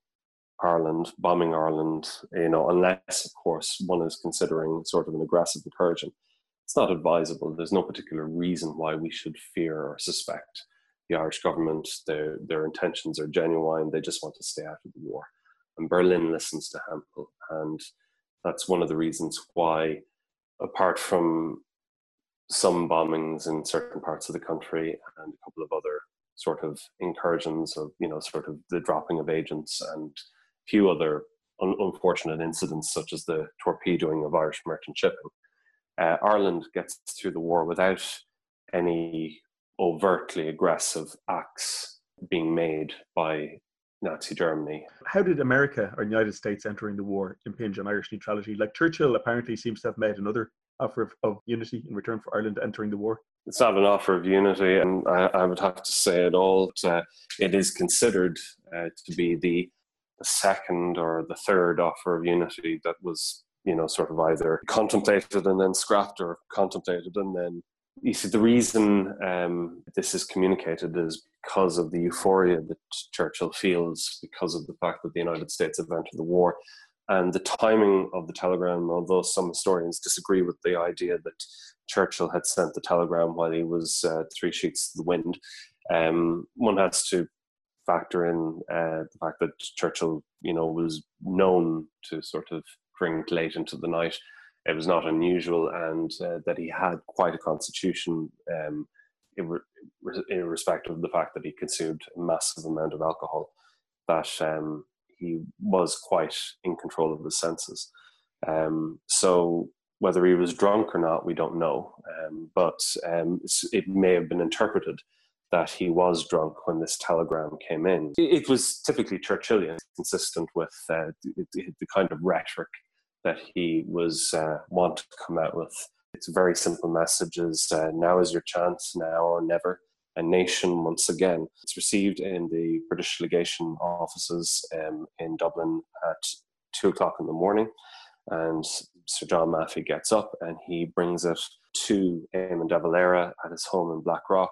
Ireland, bombing Ireland, you know, unless, of course, one is considering sort of an aggressive incursion it's not advisable. There's no particular reason why we should fear or suspect the Irish government. Their, their intentions are genuine. They just want to stay out of the war. And Berlin listens to Hempel. And that's one of the reasons why, apart from some bombings in certain parts of the country and a couple of other sort of incursions of, you know, sort of the dropping of agents and a few other un- unfortunate incidents, such as the torpedoing of Irish merchant shipping uh, Ireland gets through the war without any overtly aggressive acts being made by Nazi Germany. How did America or the United States entering the war impinge on Irish neutrality? Like Churchill apparently seems to have made another offer of, of unity in return for Ireland entering the war. It's not an offer of unity, and I, I would have to say it all. Uh, it is considered uh, to be the, the second or the third offer of unity that was you know, sort of either contemplated and then scrapped or contemplated and then you see, the reason um, this is communicated is because of the euphoria that Churchill feels because of the fact that the United States have entered the war. And the timing of the telegram, although some historians disagree with the idea that Churchill had sent the telegram while he was uh, three sheets to the wind, um, one has to factor in uh, the fact that Churchill, you know, was known to sort of drink late into the night. It was not unusual, and uh, that he had quite a constitution um, respect of the fact that he consumed a massive amount of alcohol. That um, he was quite in control of his senses. Um, so whether he was drunk or not, we don't know. Um, but um, it may have been interpreted that he was drunk when this telegram came in. It was typically Churchillian, consistent with uh, the, kind of rhetoric that he was uh, want to come out with. It's very simple messages. Uh, now is your chance, now or never. A nation once again. It's received in the British legation offices um, in Dublin at two o'clock in the morning. And Sir John Maffey gets up and he brings it to Eamon de Valera at his home in Blackrock.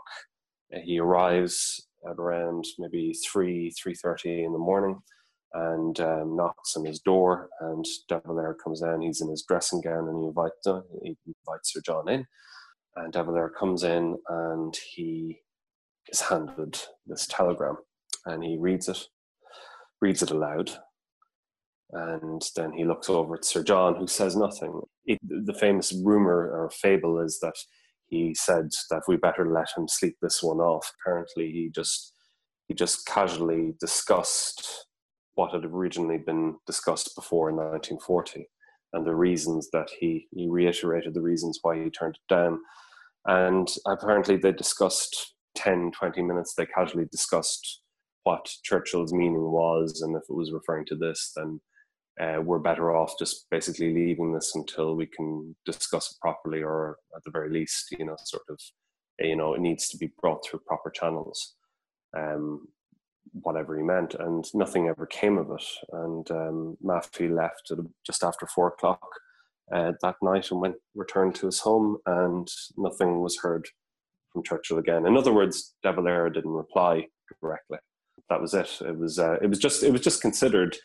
He arrives at around maybe three three thirty in the morning, and um, knocks on his door. And De Valera comes in. He's in his dressing gown, and he invites uh, he invites Sir John in. And De Valera comes in, and he is handed this telegram, and he reads it, reads it aloud, and then he looks over at Sir John, who says nothing. It, the famous rumor or fable is that he said that we better let him sleep this one off. Apparently, he just he just casually discussed what had originally been discussed before in 1940 and the reasons that he he reiterated the reasons why he turned it down. And apparently, they discussed 10, 20 minutes. They casually discussed what Churchill's meaning was, and if it was referring to this, then uh, we're better off just basically leaving this until we can discuss it properly, or at the very least, you know, sort of, you know, it needs to be brought through proper channels. Um, whatever he meant, and nothing ever came of it. And um, Maffey left just after four o'clock uh, that night and went returned to his home, and nothing was heard from Churchill again. In other words, De Valera didn't reply directly. That was it. It was uh, it was just it was just considered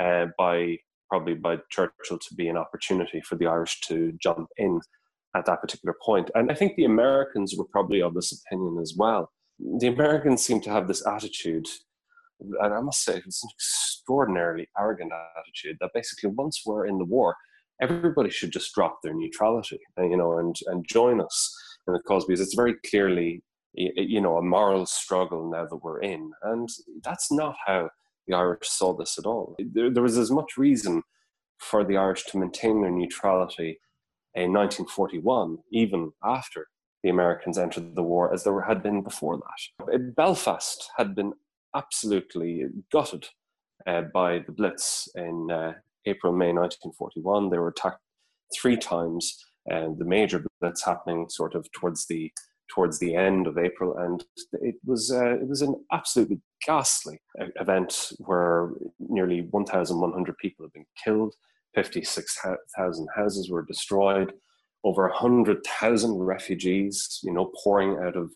uh, by probably by Churchill to be an opportunity for the Irish to jump in at that particular point. And I think the Americans were probably of this opinion as well. The Americans seem to have this attitude, and I must say it's an extraordinarily arrogant attitude that basically once we're in the war, everybody should just drop their neutrality, uh, you know, and and join us in the cause because it's very clearly you know a moral struggle now that we're in, and that's not how the Irish saw this at all. There, there was as much reason for the Irish to maintain their neutrality in 1941, even after the Americans entered the war, as there had been before that. Belfast had been absolutely gutted uh, by the Blitz in uh, April, May 1941. They were attacked three times, and the major Blitz happening sort of towards the towards the end of April, and it was uh, it was an absolutely ghastly event where nearly 1,100 people have been killed, 56,000 houses were destroyed, over 100,000 refugees, you know, pouring out of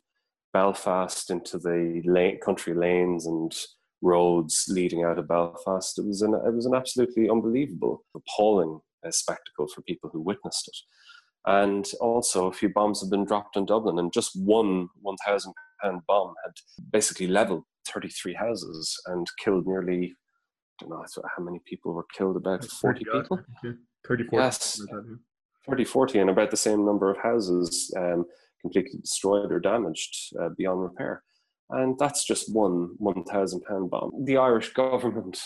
Belfast into the lane, country lanes and roads leading out of Belfast. It was an it was an absolutely unbelievable, appalling uh, spectacle for people who witnessed it. And also, a few bombs have been dropped in Dublin, and just one 1,000 pound bomb had basically leveled 33 houses and killed nearly, I don't know how many people were killed, about 40 people? 30, 40. Yes. 30, 40, and about the same number of houses um, completely destroyed or damaged uh, beyond repair. And that's just one 1,000 pound bomb. The Irish government,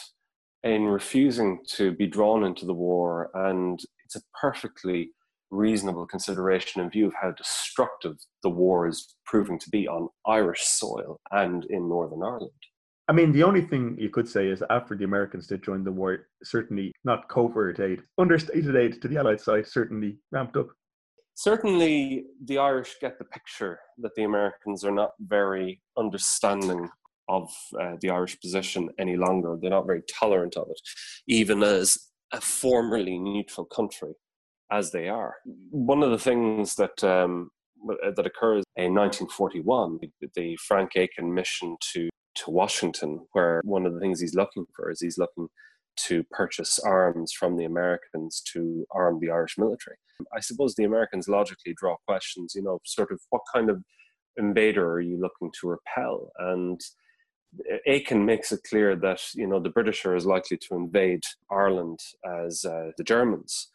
in refusing to be drawn into the war, and it's a perfectly reasonable consideration in view of how destructive the war is proving to be on Irish soil and in Northern Ireland. I mean, the only thing you could say is after the Americans did join the war, certainly not covert aid, understated aid to the Allied side certainly ramped up. Certainly, the Irish get the picture that the Americans are not very understanding of uh, the Irish position any longer. They're not very tolerant of it, even as a formerly neutral country as they are. One of the things that um, that occurs in 1941, the Frank Aiken mission to to Washington, where one of the things he's looking for is he's looking to purchase arms from the Americans to arm the Irish military. I suppose the Americans logically draw questions, you know, sort of what kind of invader are you looking to repel? And Aiken makes it clear that, you know, the British are as likely to invade Ireland as uh, the Germans.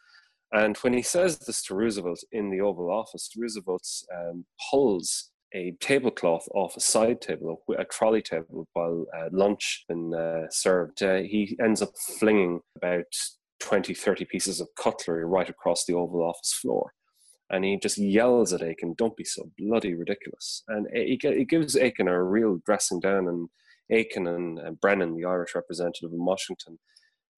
And when he says this to Roosevelt in the Oval Office, Roosevelt um, pulls a tablecloth off a side table, a trolley table, while uh, lunch been uh, served. Uh, he ends up flinging about 20, 30 pieces of cutlery right across the Oval Office floor. And he just yells at Aiken, don't be so bloody ridiculous. And he, he gives Aiken a real dressing down. And Aiken and, and Brennan, the Irish representative in Washington,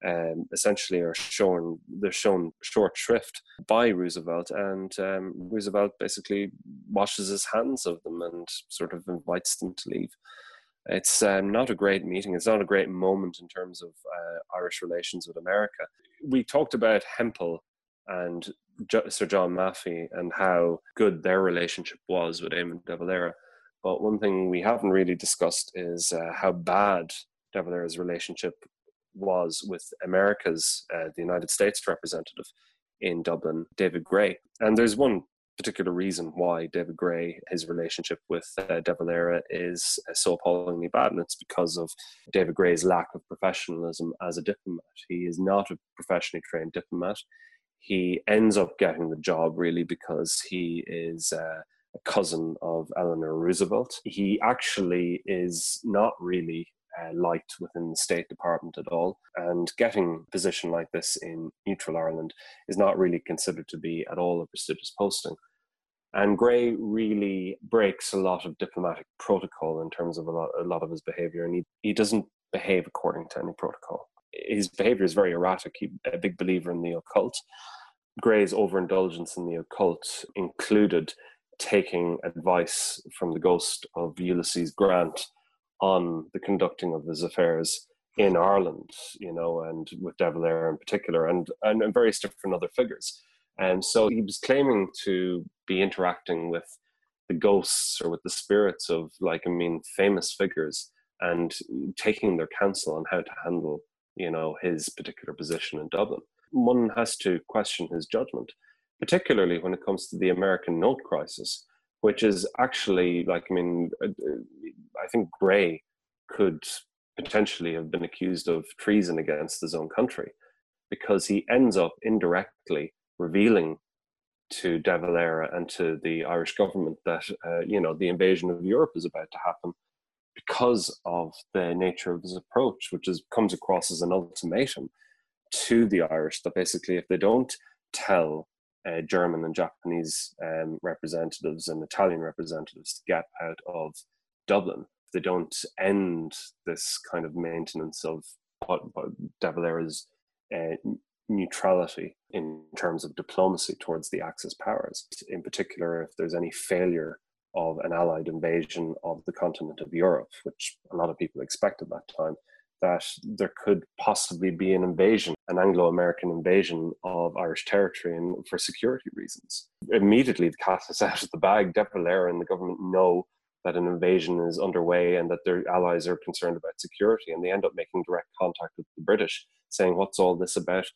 um, essentially are shown they're shown short shrift by Roosevelt, and um, Roosevelt basically washes his hands of them and sort of invites them to leave. It's um, not a great meeting. It's not a great moment in terms of uh, Irish relations with America. We talked about Hempel and Sir John Maffey and how good their relationship was with Eamon de Valera. But one thing we haven't really discussed is uh, how bad de Valera's relationship was with America's, uh, the United States representative in Dublin, David Gray. And there's one particular reason why David Gray, his relationship with uh, De Valera is uh, so appallingly bad, and it's because of David Gray's lack of professionalism as a diplomat. He is not a professionally trained diplomat. He ends up getting the job really because he is uh, a cousin of Eleanor Roosevelt. He actually is not really uh, liked within the State Department at all. And getting a position like this in neutral Ireland is not really considered to be at all a prestigious posting. And Gray really breaks a lot of diplomatic protocol in terms of a lot, a lot of his behavior, and he, he doesn't behave according to any protocol. His behavior is very erratic. He's a big believer in the occult. Gray's overindulgence in the occult included taking advice from the ghost of Ulysses Grant on the conducting of his affairs in Ireland, you know, and with De Valera in particular, and, and, various different other figures. And so he was claiming to be interacting with the ghosts or with the spirits of, like, I mean, famous figures and taking their counsel on how to handle, you know, his particular position in Dublin. One has to question his judgment, particularly when it comes to the American note crisis, which is actually like I mean, uh, I think Gray could potentially have been accused of treason against his own country because he ends up indirectly revealing to De Valera and to the Irish government that uh, you know the invasion of Europe is about to happen because of the nature of his approach, which is comes across as an ultimatum to the Irish that basically if they don't tell uh, German and Japanese um, representatives and Italian representatives to get out of Dublin. They don't end this kind of maintenance of De Valera's uh, neutrality in terms of diplomacy towards the Axis powers. In particular, if there's any failure of an Allied invasion of the continent of Europe, which a lot of people expect at that time, that there could possibly be an invasion, an Anglo American invasion of Irish territory and for security reasons. Immediately, the cat is out of the bag. De Valera and the government know that an invasion is underway and that their allies are concerned about security, and they end up making direct contact with the British, saying, What's all this about?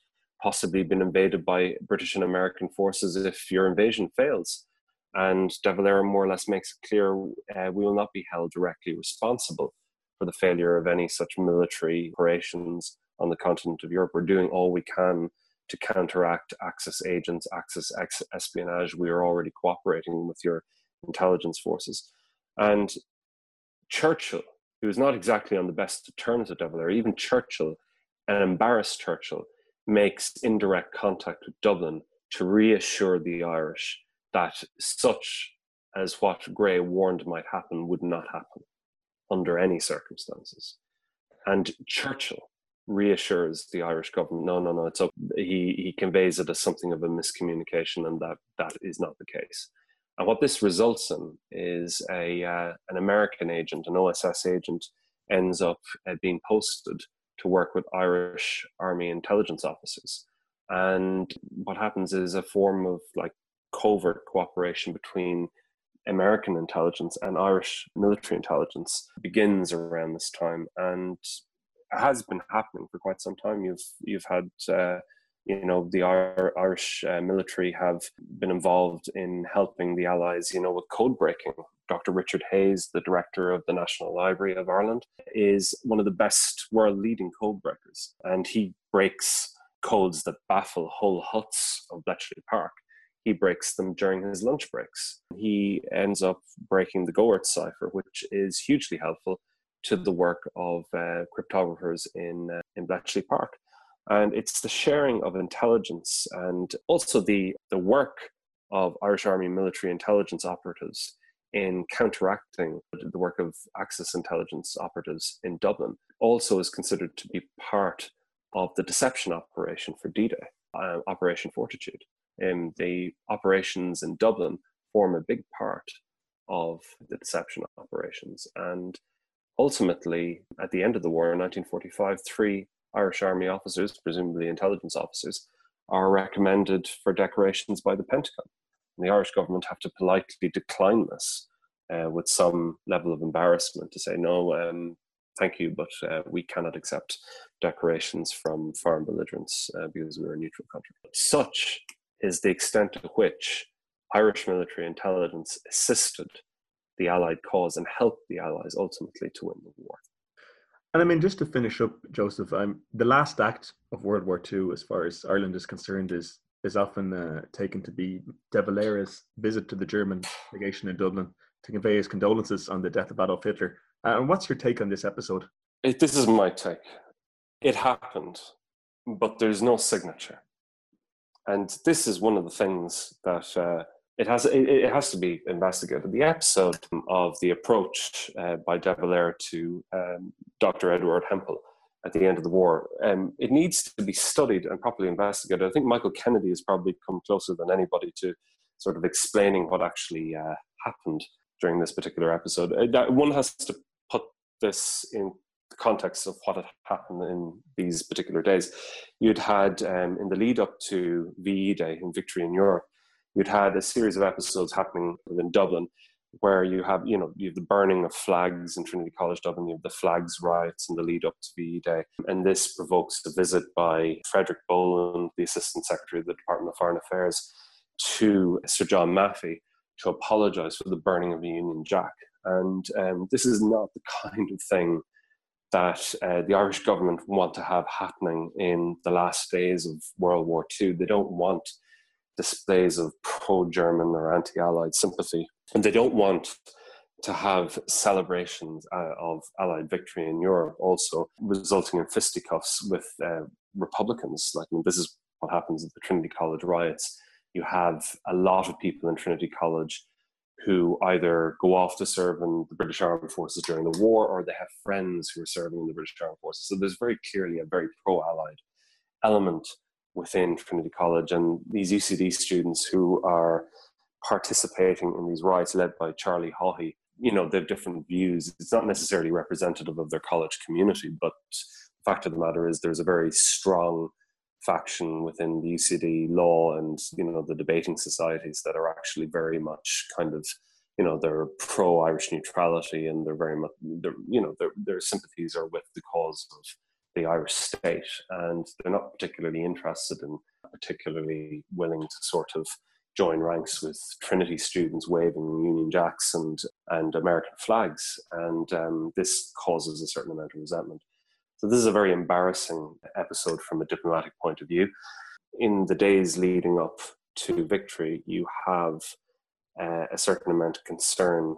Possibly been invaded by British and American forces if your invasion fails. And De Valera more or less makes it clear uh, we will not be held directly responsible for the failure of any such military operations on the continent of Europe. We're doing all we can to counteract Axis agents, Axis espionage. We are already cooperating with your intelligence forces. And Churchill, who was not exactly on the best terms with De Valera, even Churchill, an embarrassed Churchill, makes indirect contact with Dublin to reassure the Irish that such as what Gray warned might happen would not happen under any circumstances. And Churchill reassures the Irish government, no, no, no, it's up. He, he conveys it as something of a miscommunication, and that that is not the case. And what this results in is a uh, an American agent, an OSS agent, ends up uh, being posted to work with Irish Army intelligence officers. And what happens is a form of like covert cooperation between American intelligence and Irish military intelligence begins around this time and has been happening for quite some time. You've you've had uh, you know the Irish uh, military have been involved in helping the Allies, you know, with code breaking. Dr. Richard Hayes, the director of the National Library of Ireland, is one of the best world leading code breakers, and he breaks codes that baffle whole huts of Bletchley Park. He breaks them during his lunch breaks. He ends up breaking the Goertz cipher, which is hugely helpful to the work of uh, cryptographers in uh, in Bletchley Park and it's the sharing of intelligence and also the the work of Irish Army military intelligence operatives in counteracting the work of Axis intelligence operatives in Dublin also is considered to be part of the deception operation for D-Day, uh, Operation Fortitude. And the operations in Dublin form a big part of the deception operations. And ultimately, at the end of the war in 1945, three Irish Army officers, presumably intelligence officers, are recommended for decorations by the Pentagon. And the Irish government have to politely decline this uh, with some level of embarrassment to say, no, um, thank you, but uh, we cannot accept decorations from foreign belligerents uh, because we're a neutral country. Such is the extent to which Irish military intelligence assisted the Allied cause and helped the Allies ultimately to win the war. And I mean, just to finish up, Joseph, I'm the last act of World War II, as far as Ireland is concerned, is is often uh, taken to be De Valera's visit to the German legation in Dublin to convey his condolences on the death of Adolf Hitler. Uh, and what's your take on this episode? It, this is my take. It happened, but there's no signature, and this is one of the things that uh, it has it, it, has to be investigated. The episode of the approach uh, by De Valera to um, Dr. Edward Hempel at the end of the war, um, it needs to be studied and properly investigated. I think Michael Kennedy has probably come closer than anybody to sort of explaining what actually uh, happened during this particular episode. Uh, that one has to put this in the context of what had happened in these particular days. You'd had um, in the lead up to VE Day and Victory in Europe you'd had a series of episodes happening in Dublin where you have, you know, you have the burning of flags in Trinity College Dublin, you have the flags riots in the lead up to VE Day. And this provokes a visit by Frederick Boland, the Assistant Secretary of the Department of Foreign Affairs, to Sir John Maffey to apologize for the burning of the Union Jack. And um, this is not the kind of thing that uh, the Irish government want to have happening in the last days of World War II. They don't want displays of pro German or anti Allied sympathy. And they don't want to have celebrations uh, of Allied victory in Europe also resulting in fisticuffs with uh, Republicans. Like, I mean, this is what happens at the Trinity College riots. You have a lot of people in Trinity College who either go off to serve in the British Armed Forces during the war or they have friends who are serving in the British Armed Forces. So there's very clearly a very pro Allied element within Trinity College and these UCD students who are participating in these riots led by Charlie Haughey, you know, they have different views. It's not necessarily representative of their college community, but the fact of the matter is there's a very strong faction within the UCD law and, you know, the debating societies that are actually very much kind of, you know, they're pro-Irish neutrality and they're very much, they're, you know, their, their sympathies are with the cause of the Irish state, and they're not particularly interested in, particularly willing to sort of join ranks with Trinity students waving Union Jacks and, and American flags. And um, this causes a certain amount of resentment. So, this is a very embarrassing episode from a diplomatic point of view. In the days leading up to victory, you have uh, a certain amount of concern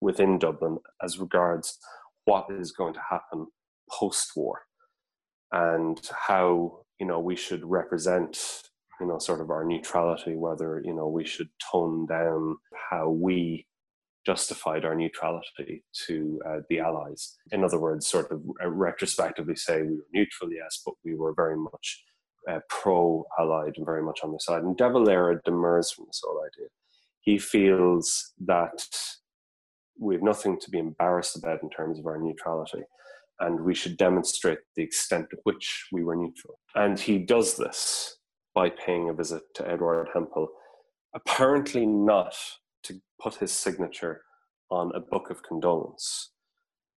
within Dublin as regards what is going to happen post war and how you know we should represent you know sort of our neutrality whether you know we should tone down how we justified our neutrality to uh, the allies. In other words sort of uh, retrospectively say we were neutral yes but we were very much uh, pro allied and very much on their side. And De Valera demurs from this whole idea. He feels that we have nothing to be embarrassed about in terms of our neutrality and we should demonstrate the extent to which we were neutral. And he does this by paying a visit to Edward Hempel, apparently not put his signature on a book of condolence,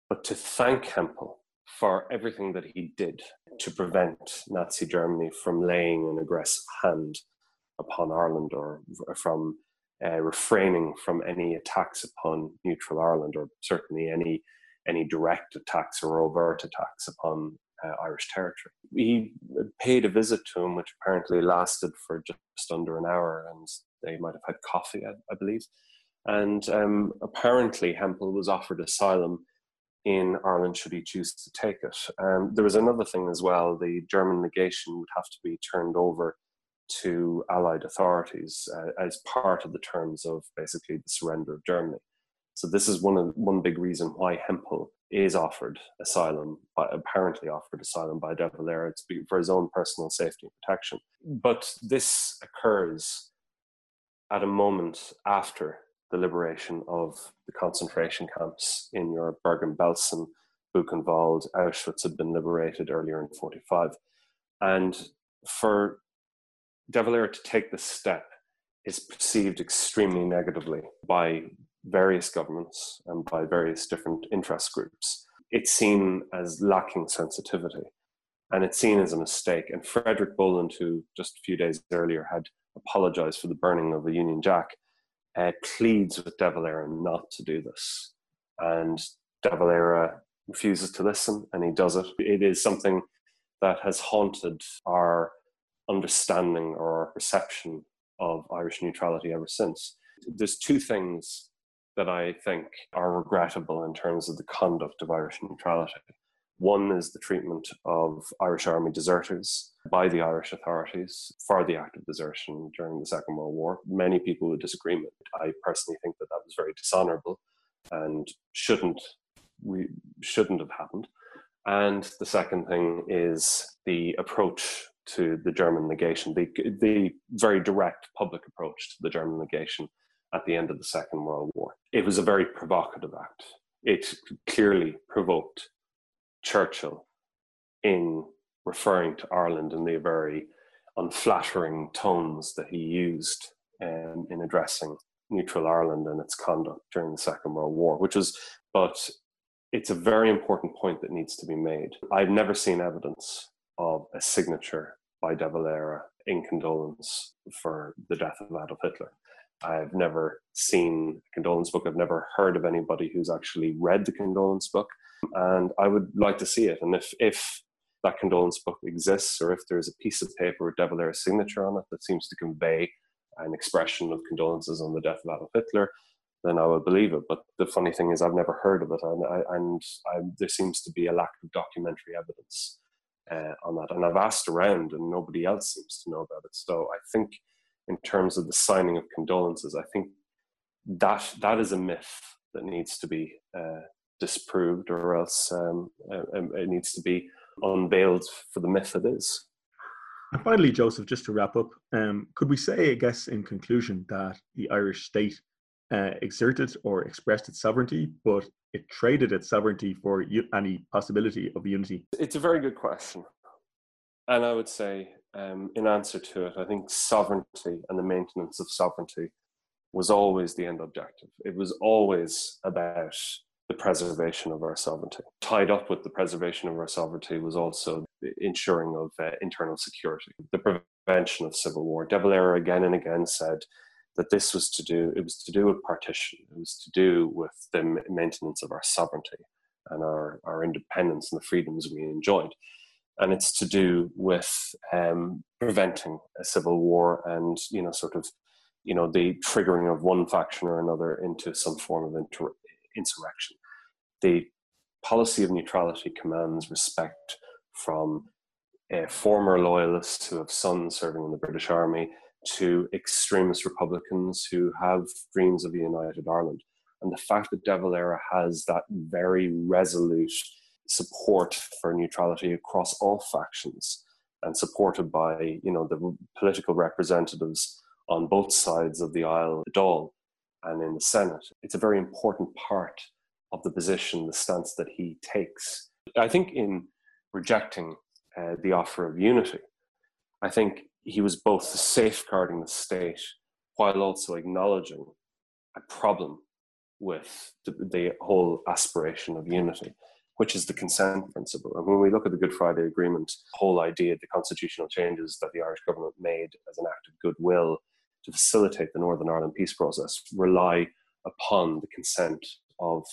but to thank Hempel for everything that he did to prevent Nazi Germany from laying an aggressive hand upon Ireland or from uh, refraining from any attacks upon neutral Ireland or certainly any any direct attacks or overt attacks upon uh, Irish territory. He paid a visit to him, which apparently lasted for just under an hour, and they might have had coffee, I, I believe. And um, apparently, Hempel was offered asylum in Ireland should he choose to take it. Um, there was another thing as well the German legation would have to be turned over to Allied authorities uh, as part of the terms of basically the surrender of Germany. So this is one of, one big reason why Hempel is offered asylum, apparently offered asylum by De Valera. For his own personal safety and protection. But this occurs at a moment after the liberation of the concentration camps in your Bergen-Belsen, Buchenwald, Auschwitz had been liberated earlier in 45. And for De Valera to take this step is perceived extremely negatively by various governments and by various different interest groups. It's seen as lacking sensitivity and it's seen as a mistake. And Frederick Boland, who just a few days earlier had apologized for the burning of the Union Jack, uh, pleads with De Valera not to do this. And De Valera refuses to listen and he does it. It is something that has haunted our understanding or our perception of Irish neutrality ever since. There's two things that I think are regrettable in terms of the conduct of Irish neutrality. One is the treatment of Irish Army deserters by the Irish authorities for the act of desertion during the Second World War. Many people would disagree with. It. I personally think that that was very dishonourable and shouldn't we shouldn't have happened. And the second thing is the approach to the German legation, the, the very direct public approach to the German legation at the end of the Second World War. It was a very provocative act. It clearly provoked Churchill in referring to Ireland in the very unflattering tones that he used um, in addressing neutral Ireland and its conduct during the Second World War, which was, but it's a very important point that needs to be made. I've never seen evidence of a signature by De Valera in condolence for the death of Adolf Hitler. I've never seen a condolence book. I've never heard of anybody who's actually read the condolence book, and I would like to see it. And if if that condolence book exists, or if there's a piece of paper with De Valera's signature on it that seems to convey an expression of condolences on the death of Adolf Hitler, then I would believe it. But the funny thing is, I've never heard of it, and, I, and I, there seems to be a lack of documentary evidence uh, on that. And I've asked around, and nobody else seems to know about it. So I think, in terms of the signing of condolences, I think that that is a myth that needs to be uh, disproved, or else um, uh, um, it needs to be unveiled for the myth it is. And finally, Joseph, just to wrap up, um, could we say, I guess, in conclusion, that the Irish state uh, exerted or expressed its sovereignty, but it traded its sovereignty for u- any possibility of unity? It's a very good question. And I would say, um, in answer to it, I think sovereignty and the maintenance of sovereignty was always the end objective. It was always about the preservation of our sovereignty. Tied up with the preservation of our sovereignty was also the ensuring of uh, internal security, the prevention of civil war. De Valera again and again said that this was to do it was to do with partition it was to do with the maintenance of our sovereignty and our, our independence and the freedoms we enjoyed and it's to do with um, preventing a civil war and you know sort of you know the triggering of one faction or another into some form of inter- insurrection the policy of neutrality commands respect from uh, former loyalists who have sons serving in the British Army to extremist Republicans who have dreams of a united Ireland. And the fact that De Valera has that very resolute support for neutrality across all factions and supported by you know the political representatives on both sides of the aisle, the Dáil, and in the Senate. It's a very important part of the position, the stance that he takes. I think in rejecting uh, the offer of unity, I think he was both safeguarding the state while also acknowledging a problem with the, the whole aspiration of unity which is the consent principle. And when we look at the Good Friday Agreement, the whole idea, the constitutional changes that the Irish government made as an act of goodwill to facilitate the Northern Ireland peace process rely upon the consent of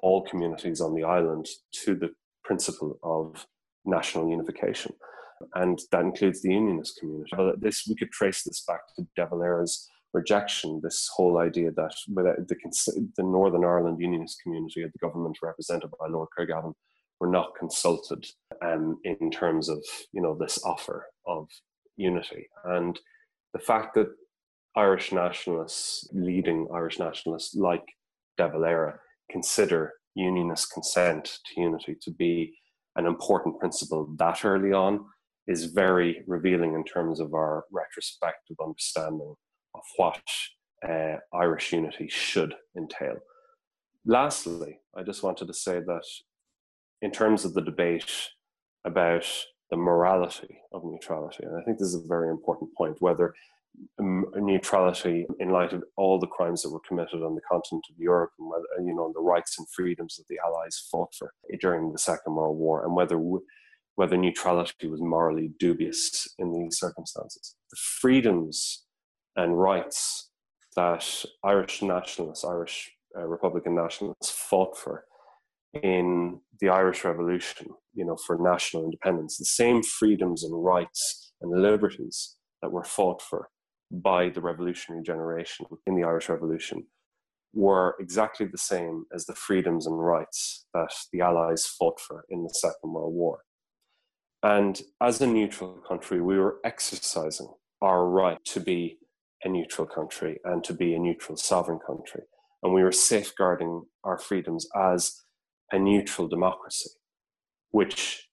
all communities on the island to the principle of national unification. And that includes the unionist community. But this we could trace this back to De Valera's rejection, this whole idea that the, the Northern Ireland Unionist community of the government represented by Lord Craigavon were not consulted um, in terms of you know this offer of unity and the fact that Irish nationalists, leading Irish nationalists like De Valera, consider unionist consent to unity to be an important principle that early on is very revealing in terms of our retrospective understanding of what uh, Irish unity should entail. Lastly, I just wanted to say that in terms of the debate about the morality of neutrality, and I think this is a very important point, whether neutrality in light of all the crimes that were committed on the continent of Europe and whether, you know, the rights and freedoms that the Allies fought for during the Second World War and whether whether neutrality was morally dubious in these circumstances. The freedoms and rights that Irish nationalists, Irish uh, Republican nationalists fought for in the Irish Revolution, you know, for national independence, the same freedoms and rights and liberties that were fought for by the revolutionary generation in the Irish Revolution were exactly the same as the freedoms and rights that the Allies fought for in the Second World War. And as a neutral country, we were exercising our right to be a neutral country and to be a neutral sovereign country. And we were safeguarding our freedoms as a neutral democracy, which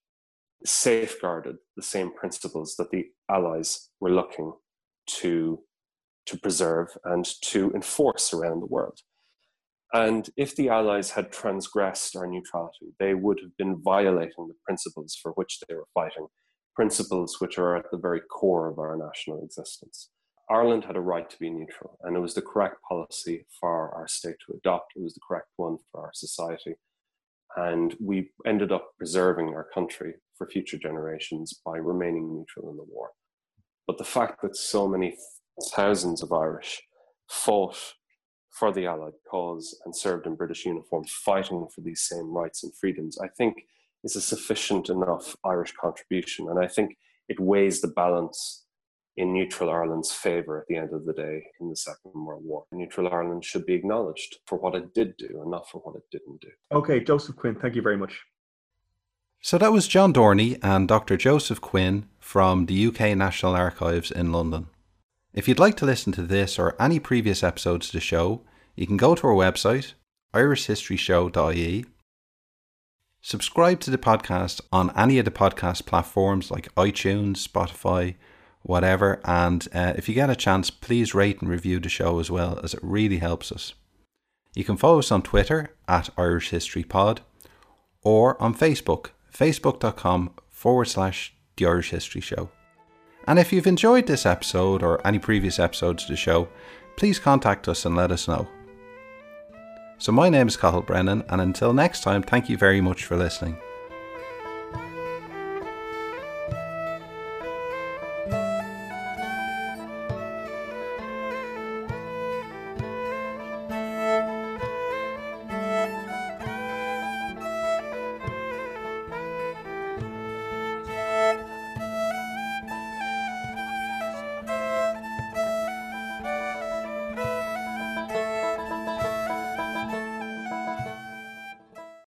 safeguarded the same principles that the Allies were looking to, to preserve and to enforce around the world. And if the Allies had transgressed our neutrality, they would have been violating the principles for which they were fighting, principles which are at the very core of our national existence. Ireland had a right to be neutral, and it was the correct policy for our state to adopt. It was the correct one for our society. And we ended up preserving our country for future generations by remaining neutral in the war. But the fact that so many thousands of Irish fought for the Allied cause and served in British uniform, fighting for these same rights and freedoms, I think is a sufficient enough Irish contribution. And I think it weighs the balance in neutral Ireland's favour at the end of the day in the Second World War. Neutral Ireland should be acknowledged for what it did do and not for what it didn't do. Okay, Joseph Quinn, thank you very much. So that was John Dorney and Dr. Joseph Quinn from the UK National Archives in London. If you'd like to listen to this or any previous episodes of the show, you can go to our website, irishhistoryshow.ie, subscribe to the podcast on any of the podcast platforms like iTunes, Spotify, whatever. And uh, if you get a chance, please rate and review the show as well, as it really helps us. You can follow us on Twitter at Irish History Pod or on Facebook, facebook.com forward slash The Irish History Show. And if you've enjoyed this episode or any previous episodes of the show, please contact us and let us know. So, my name is Cathal Brennan, and until next time, thank you very much for listening.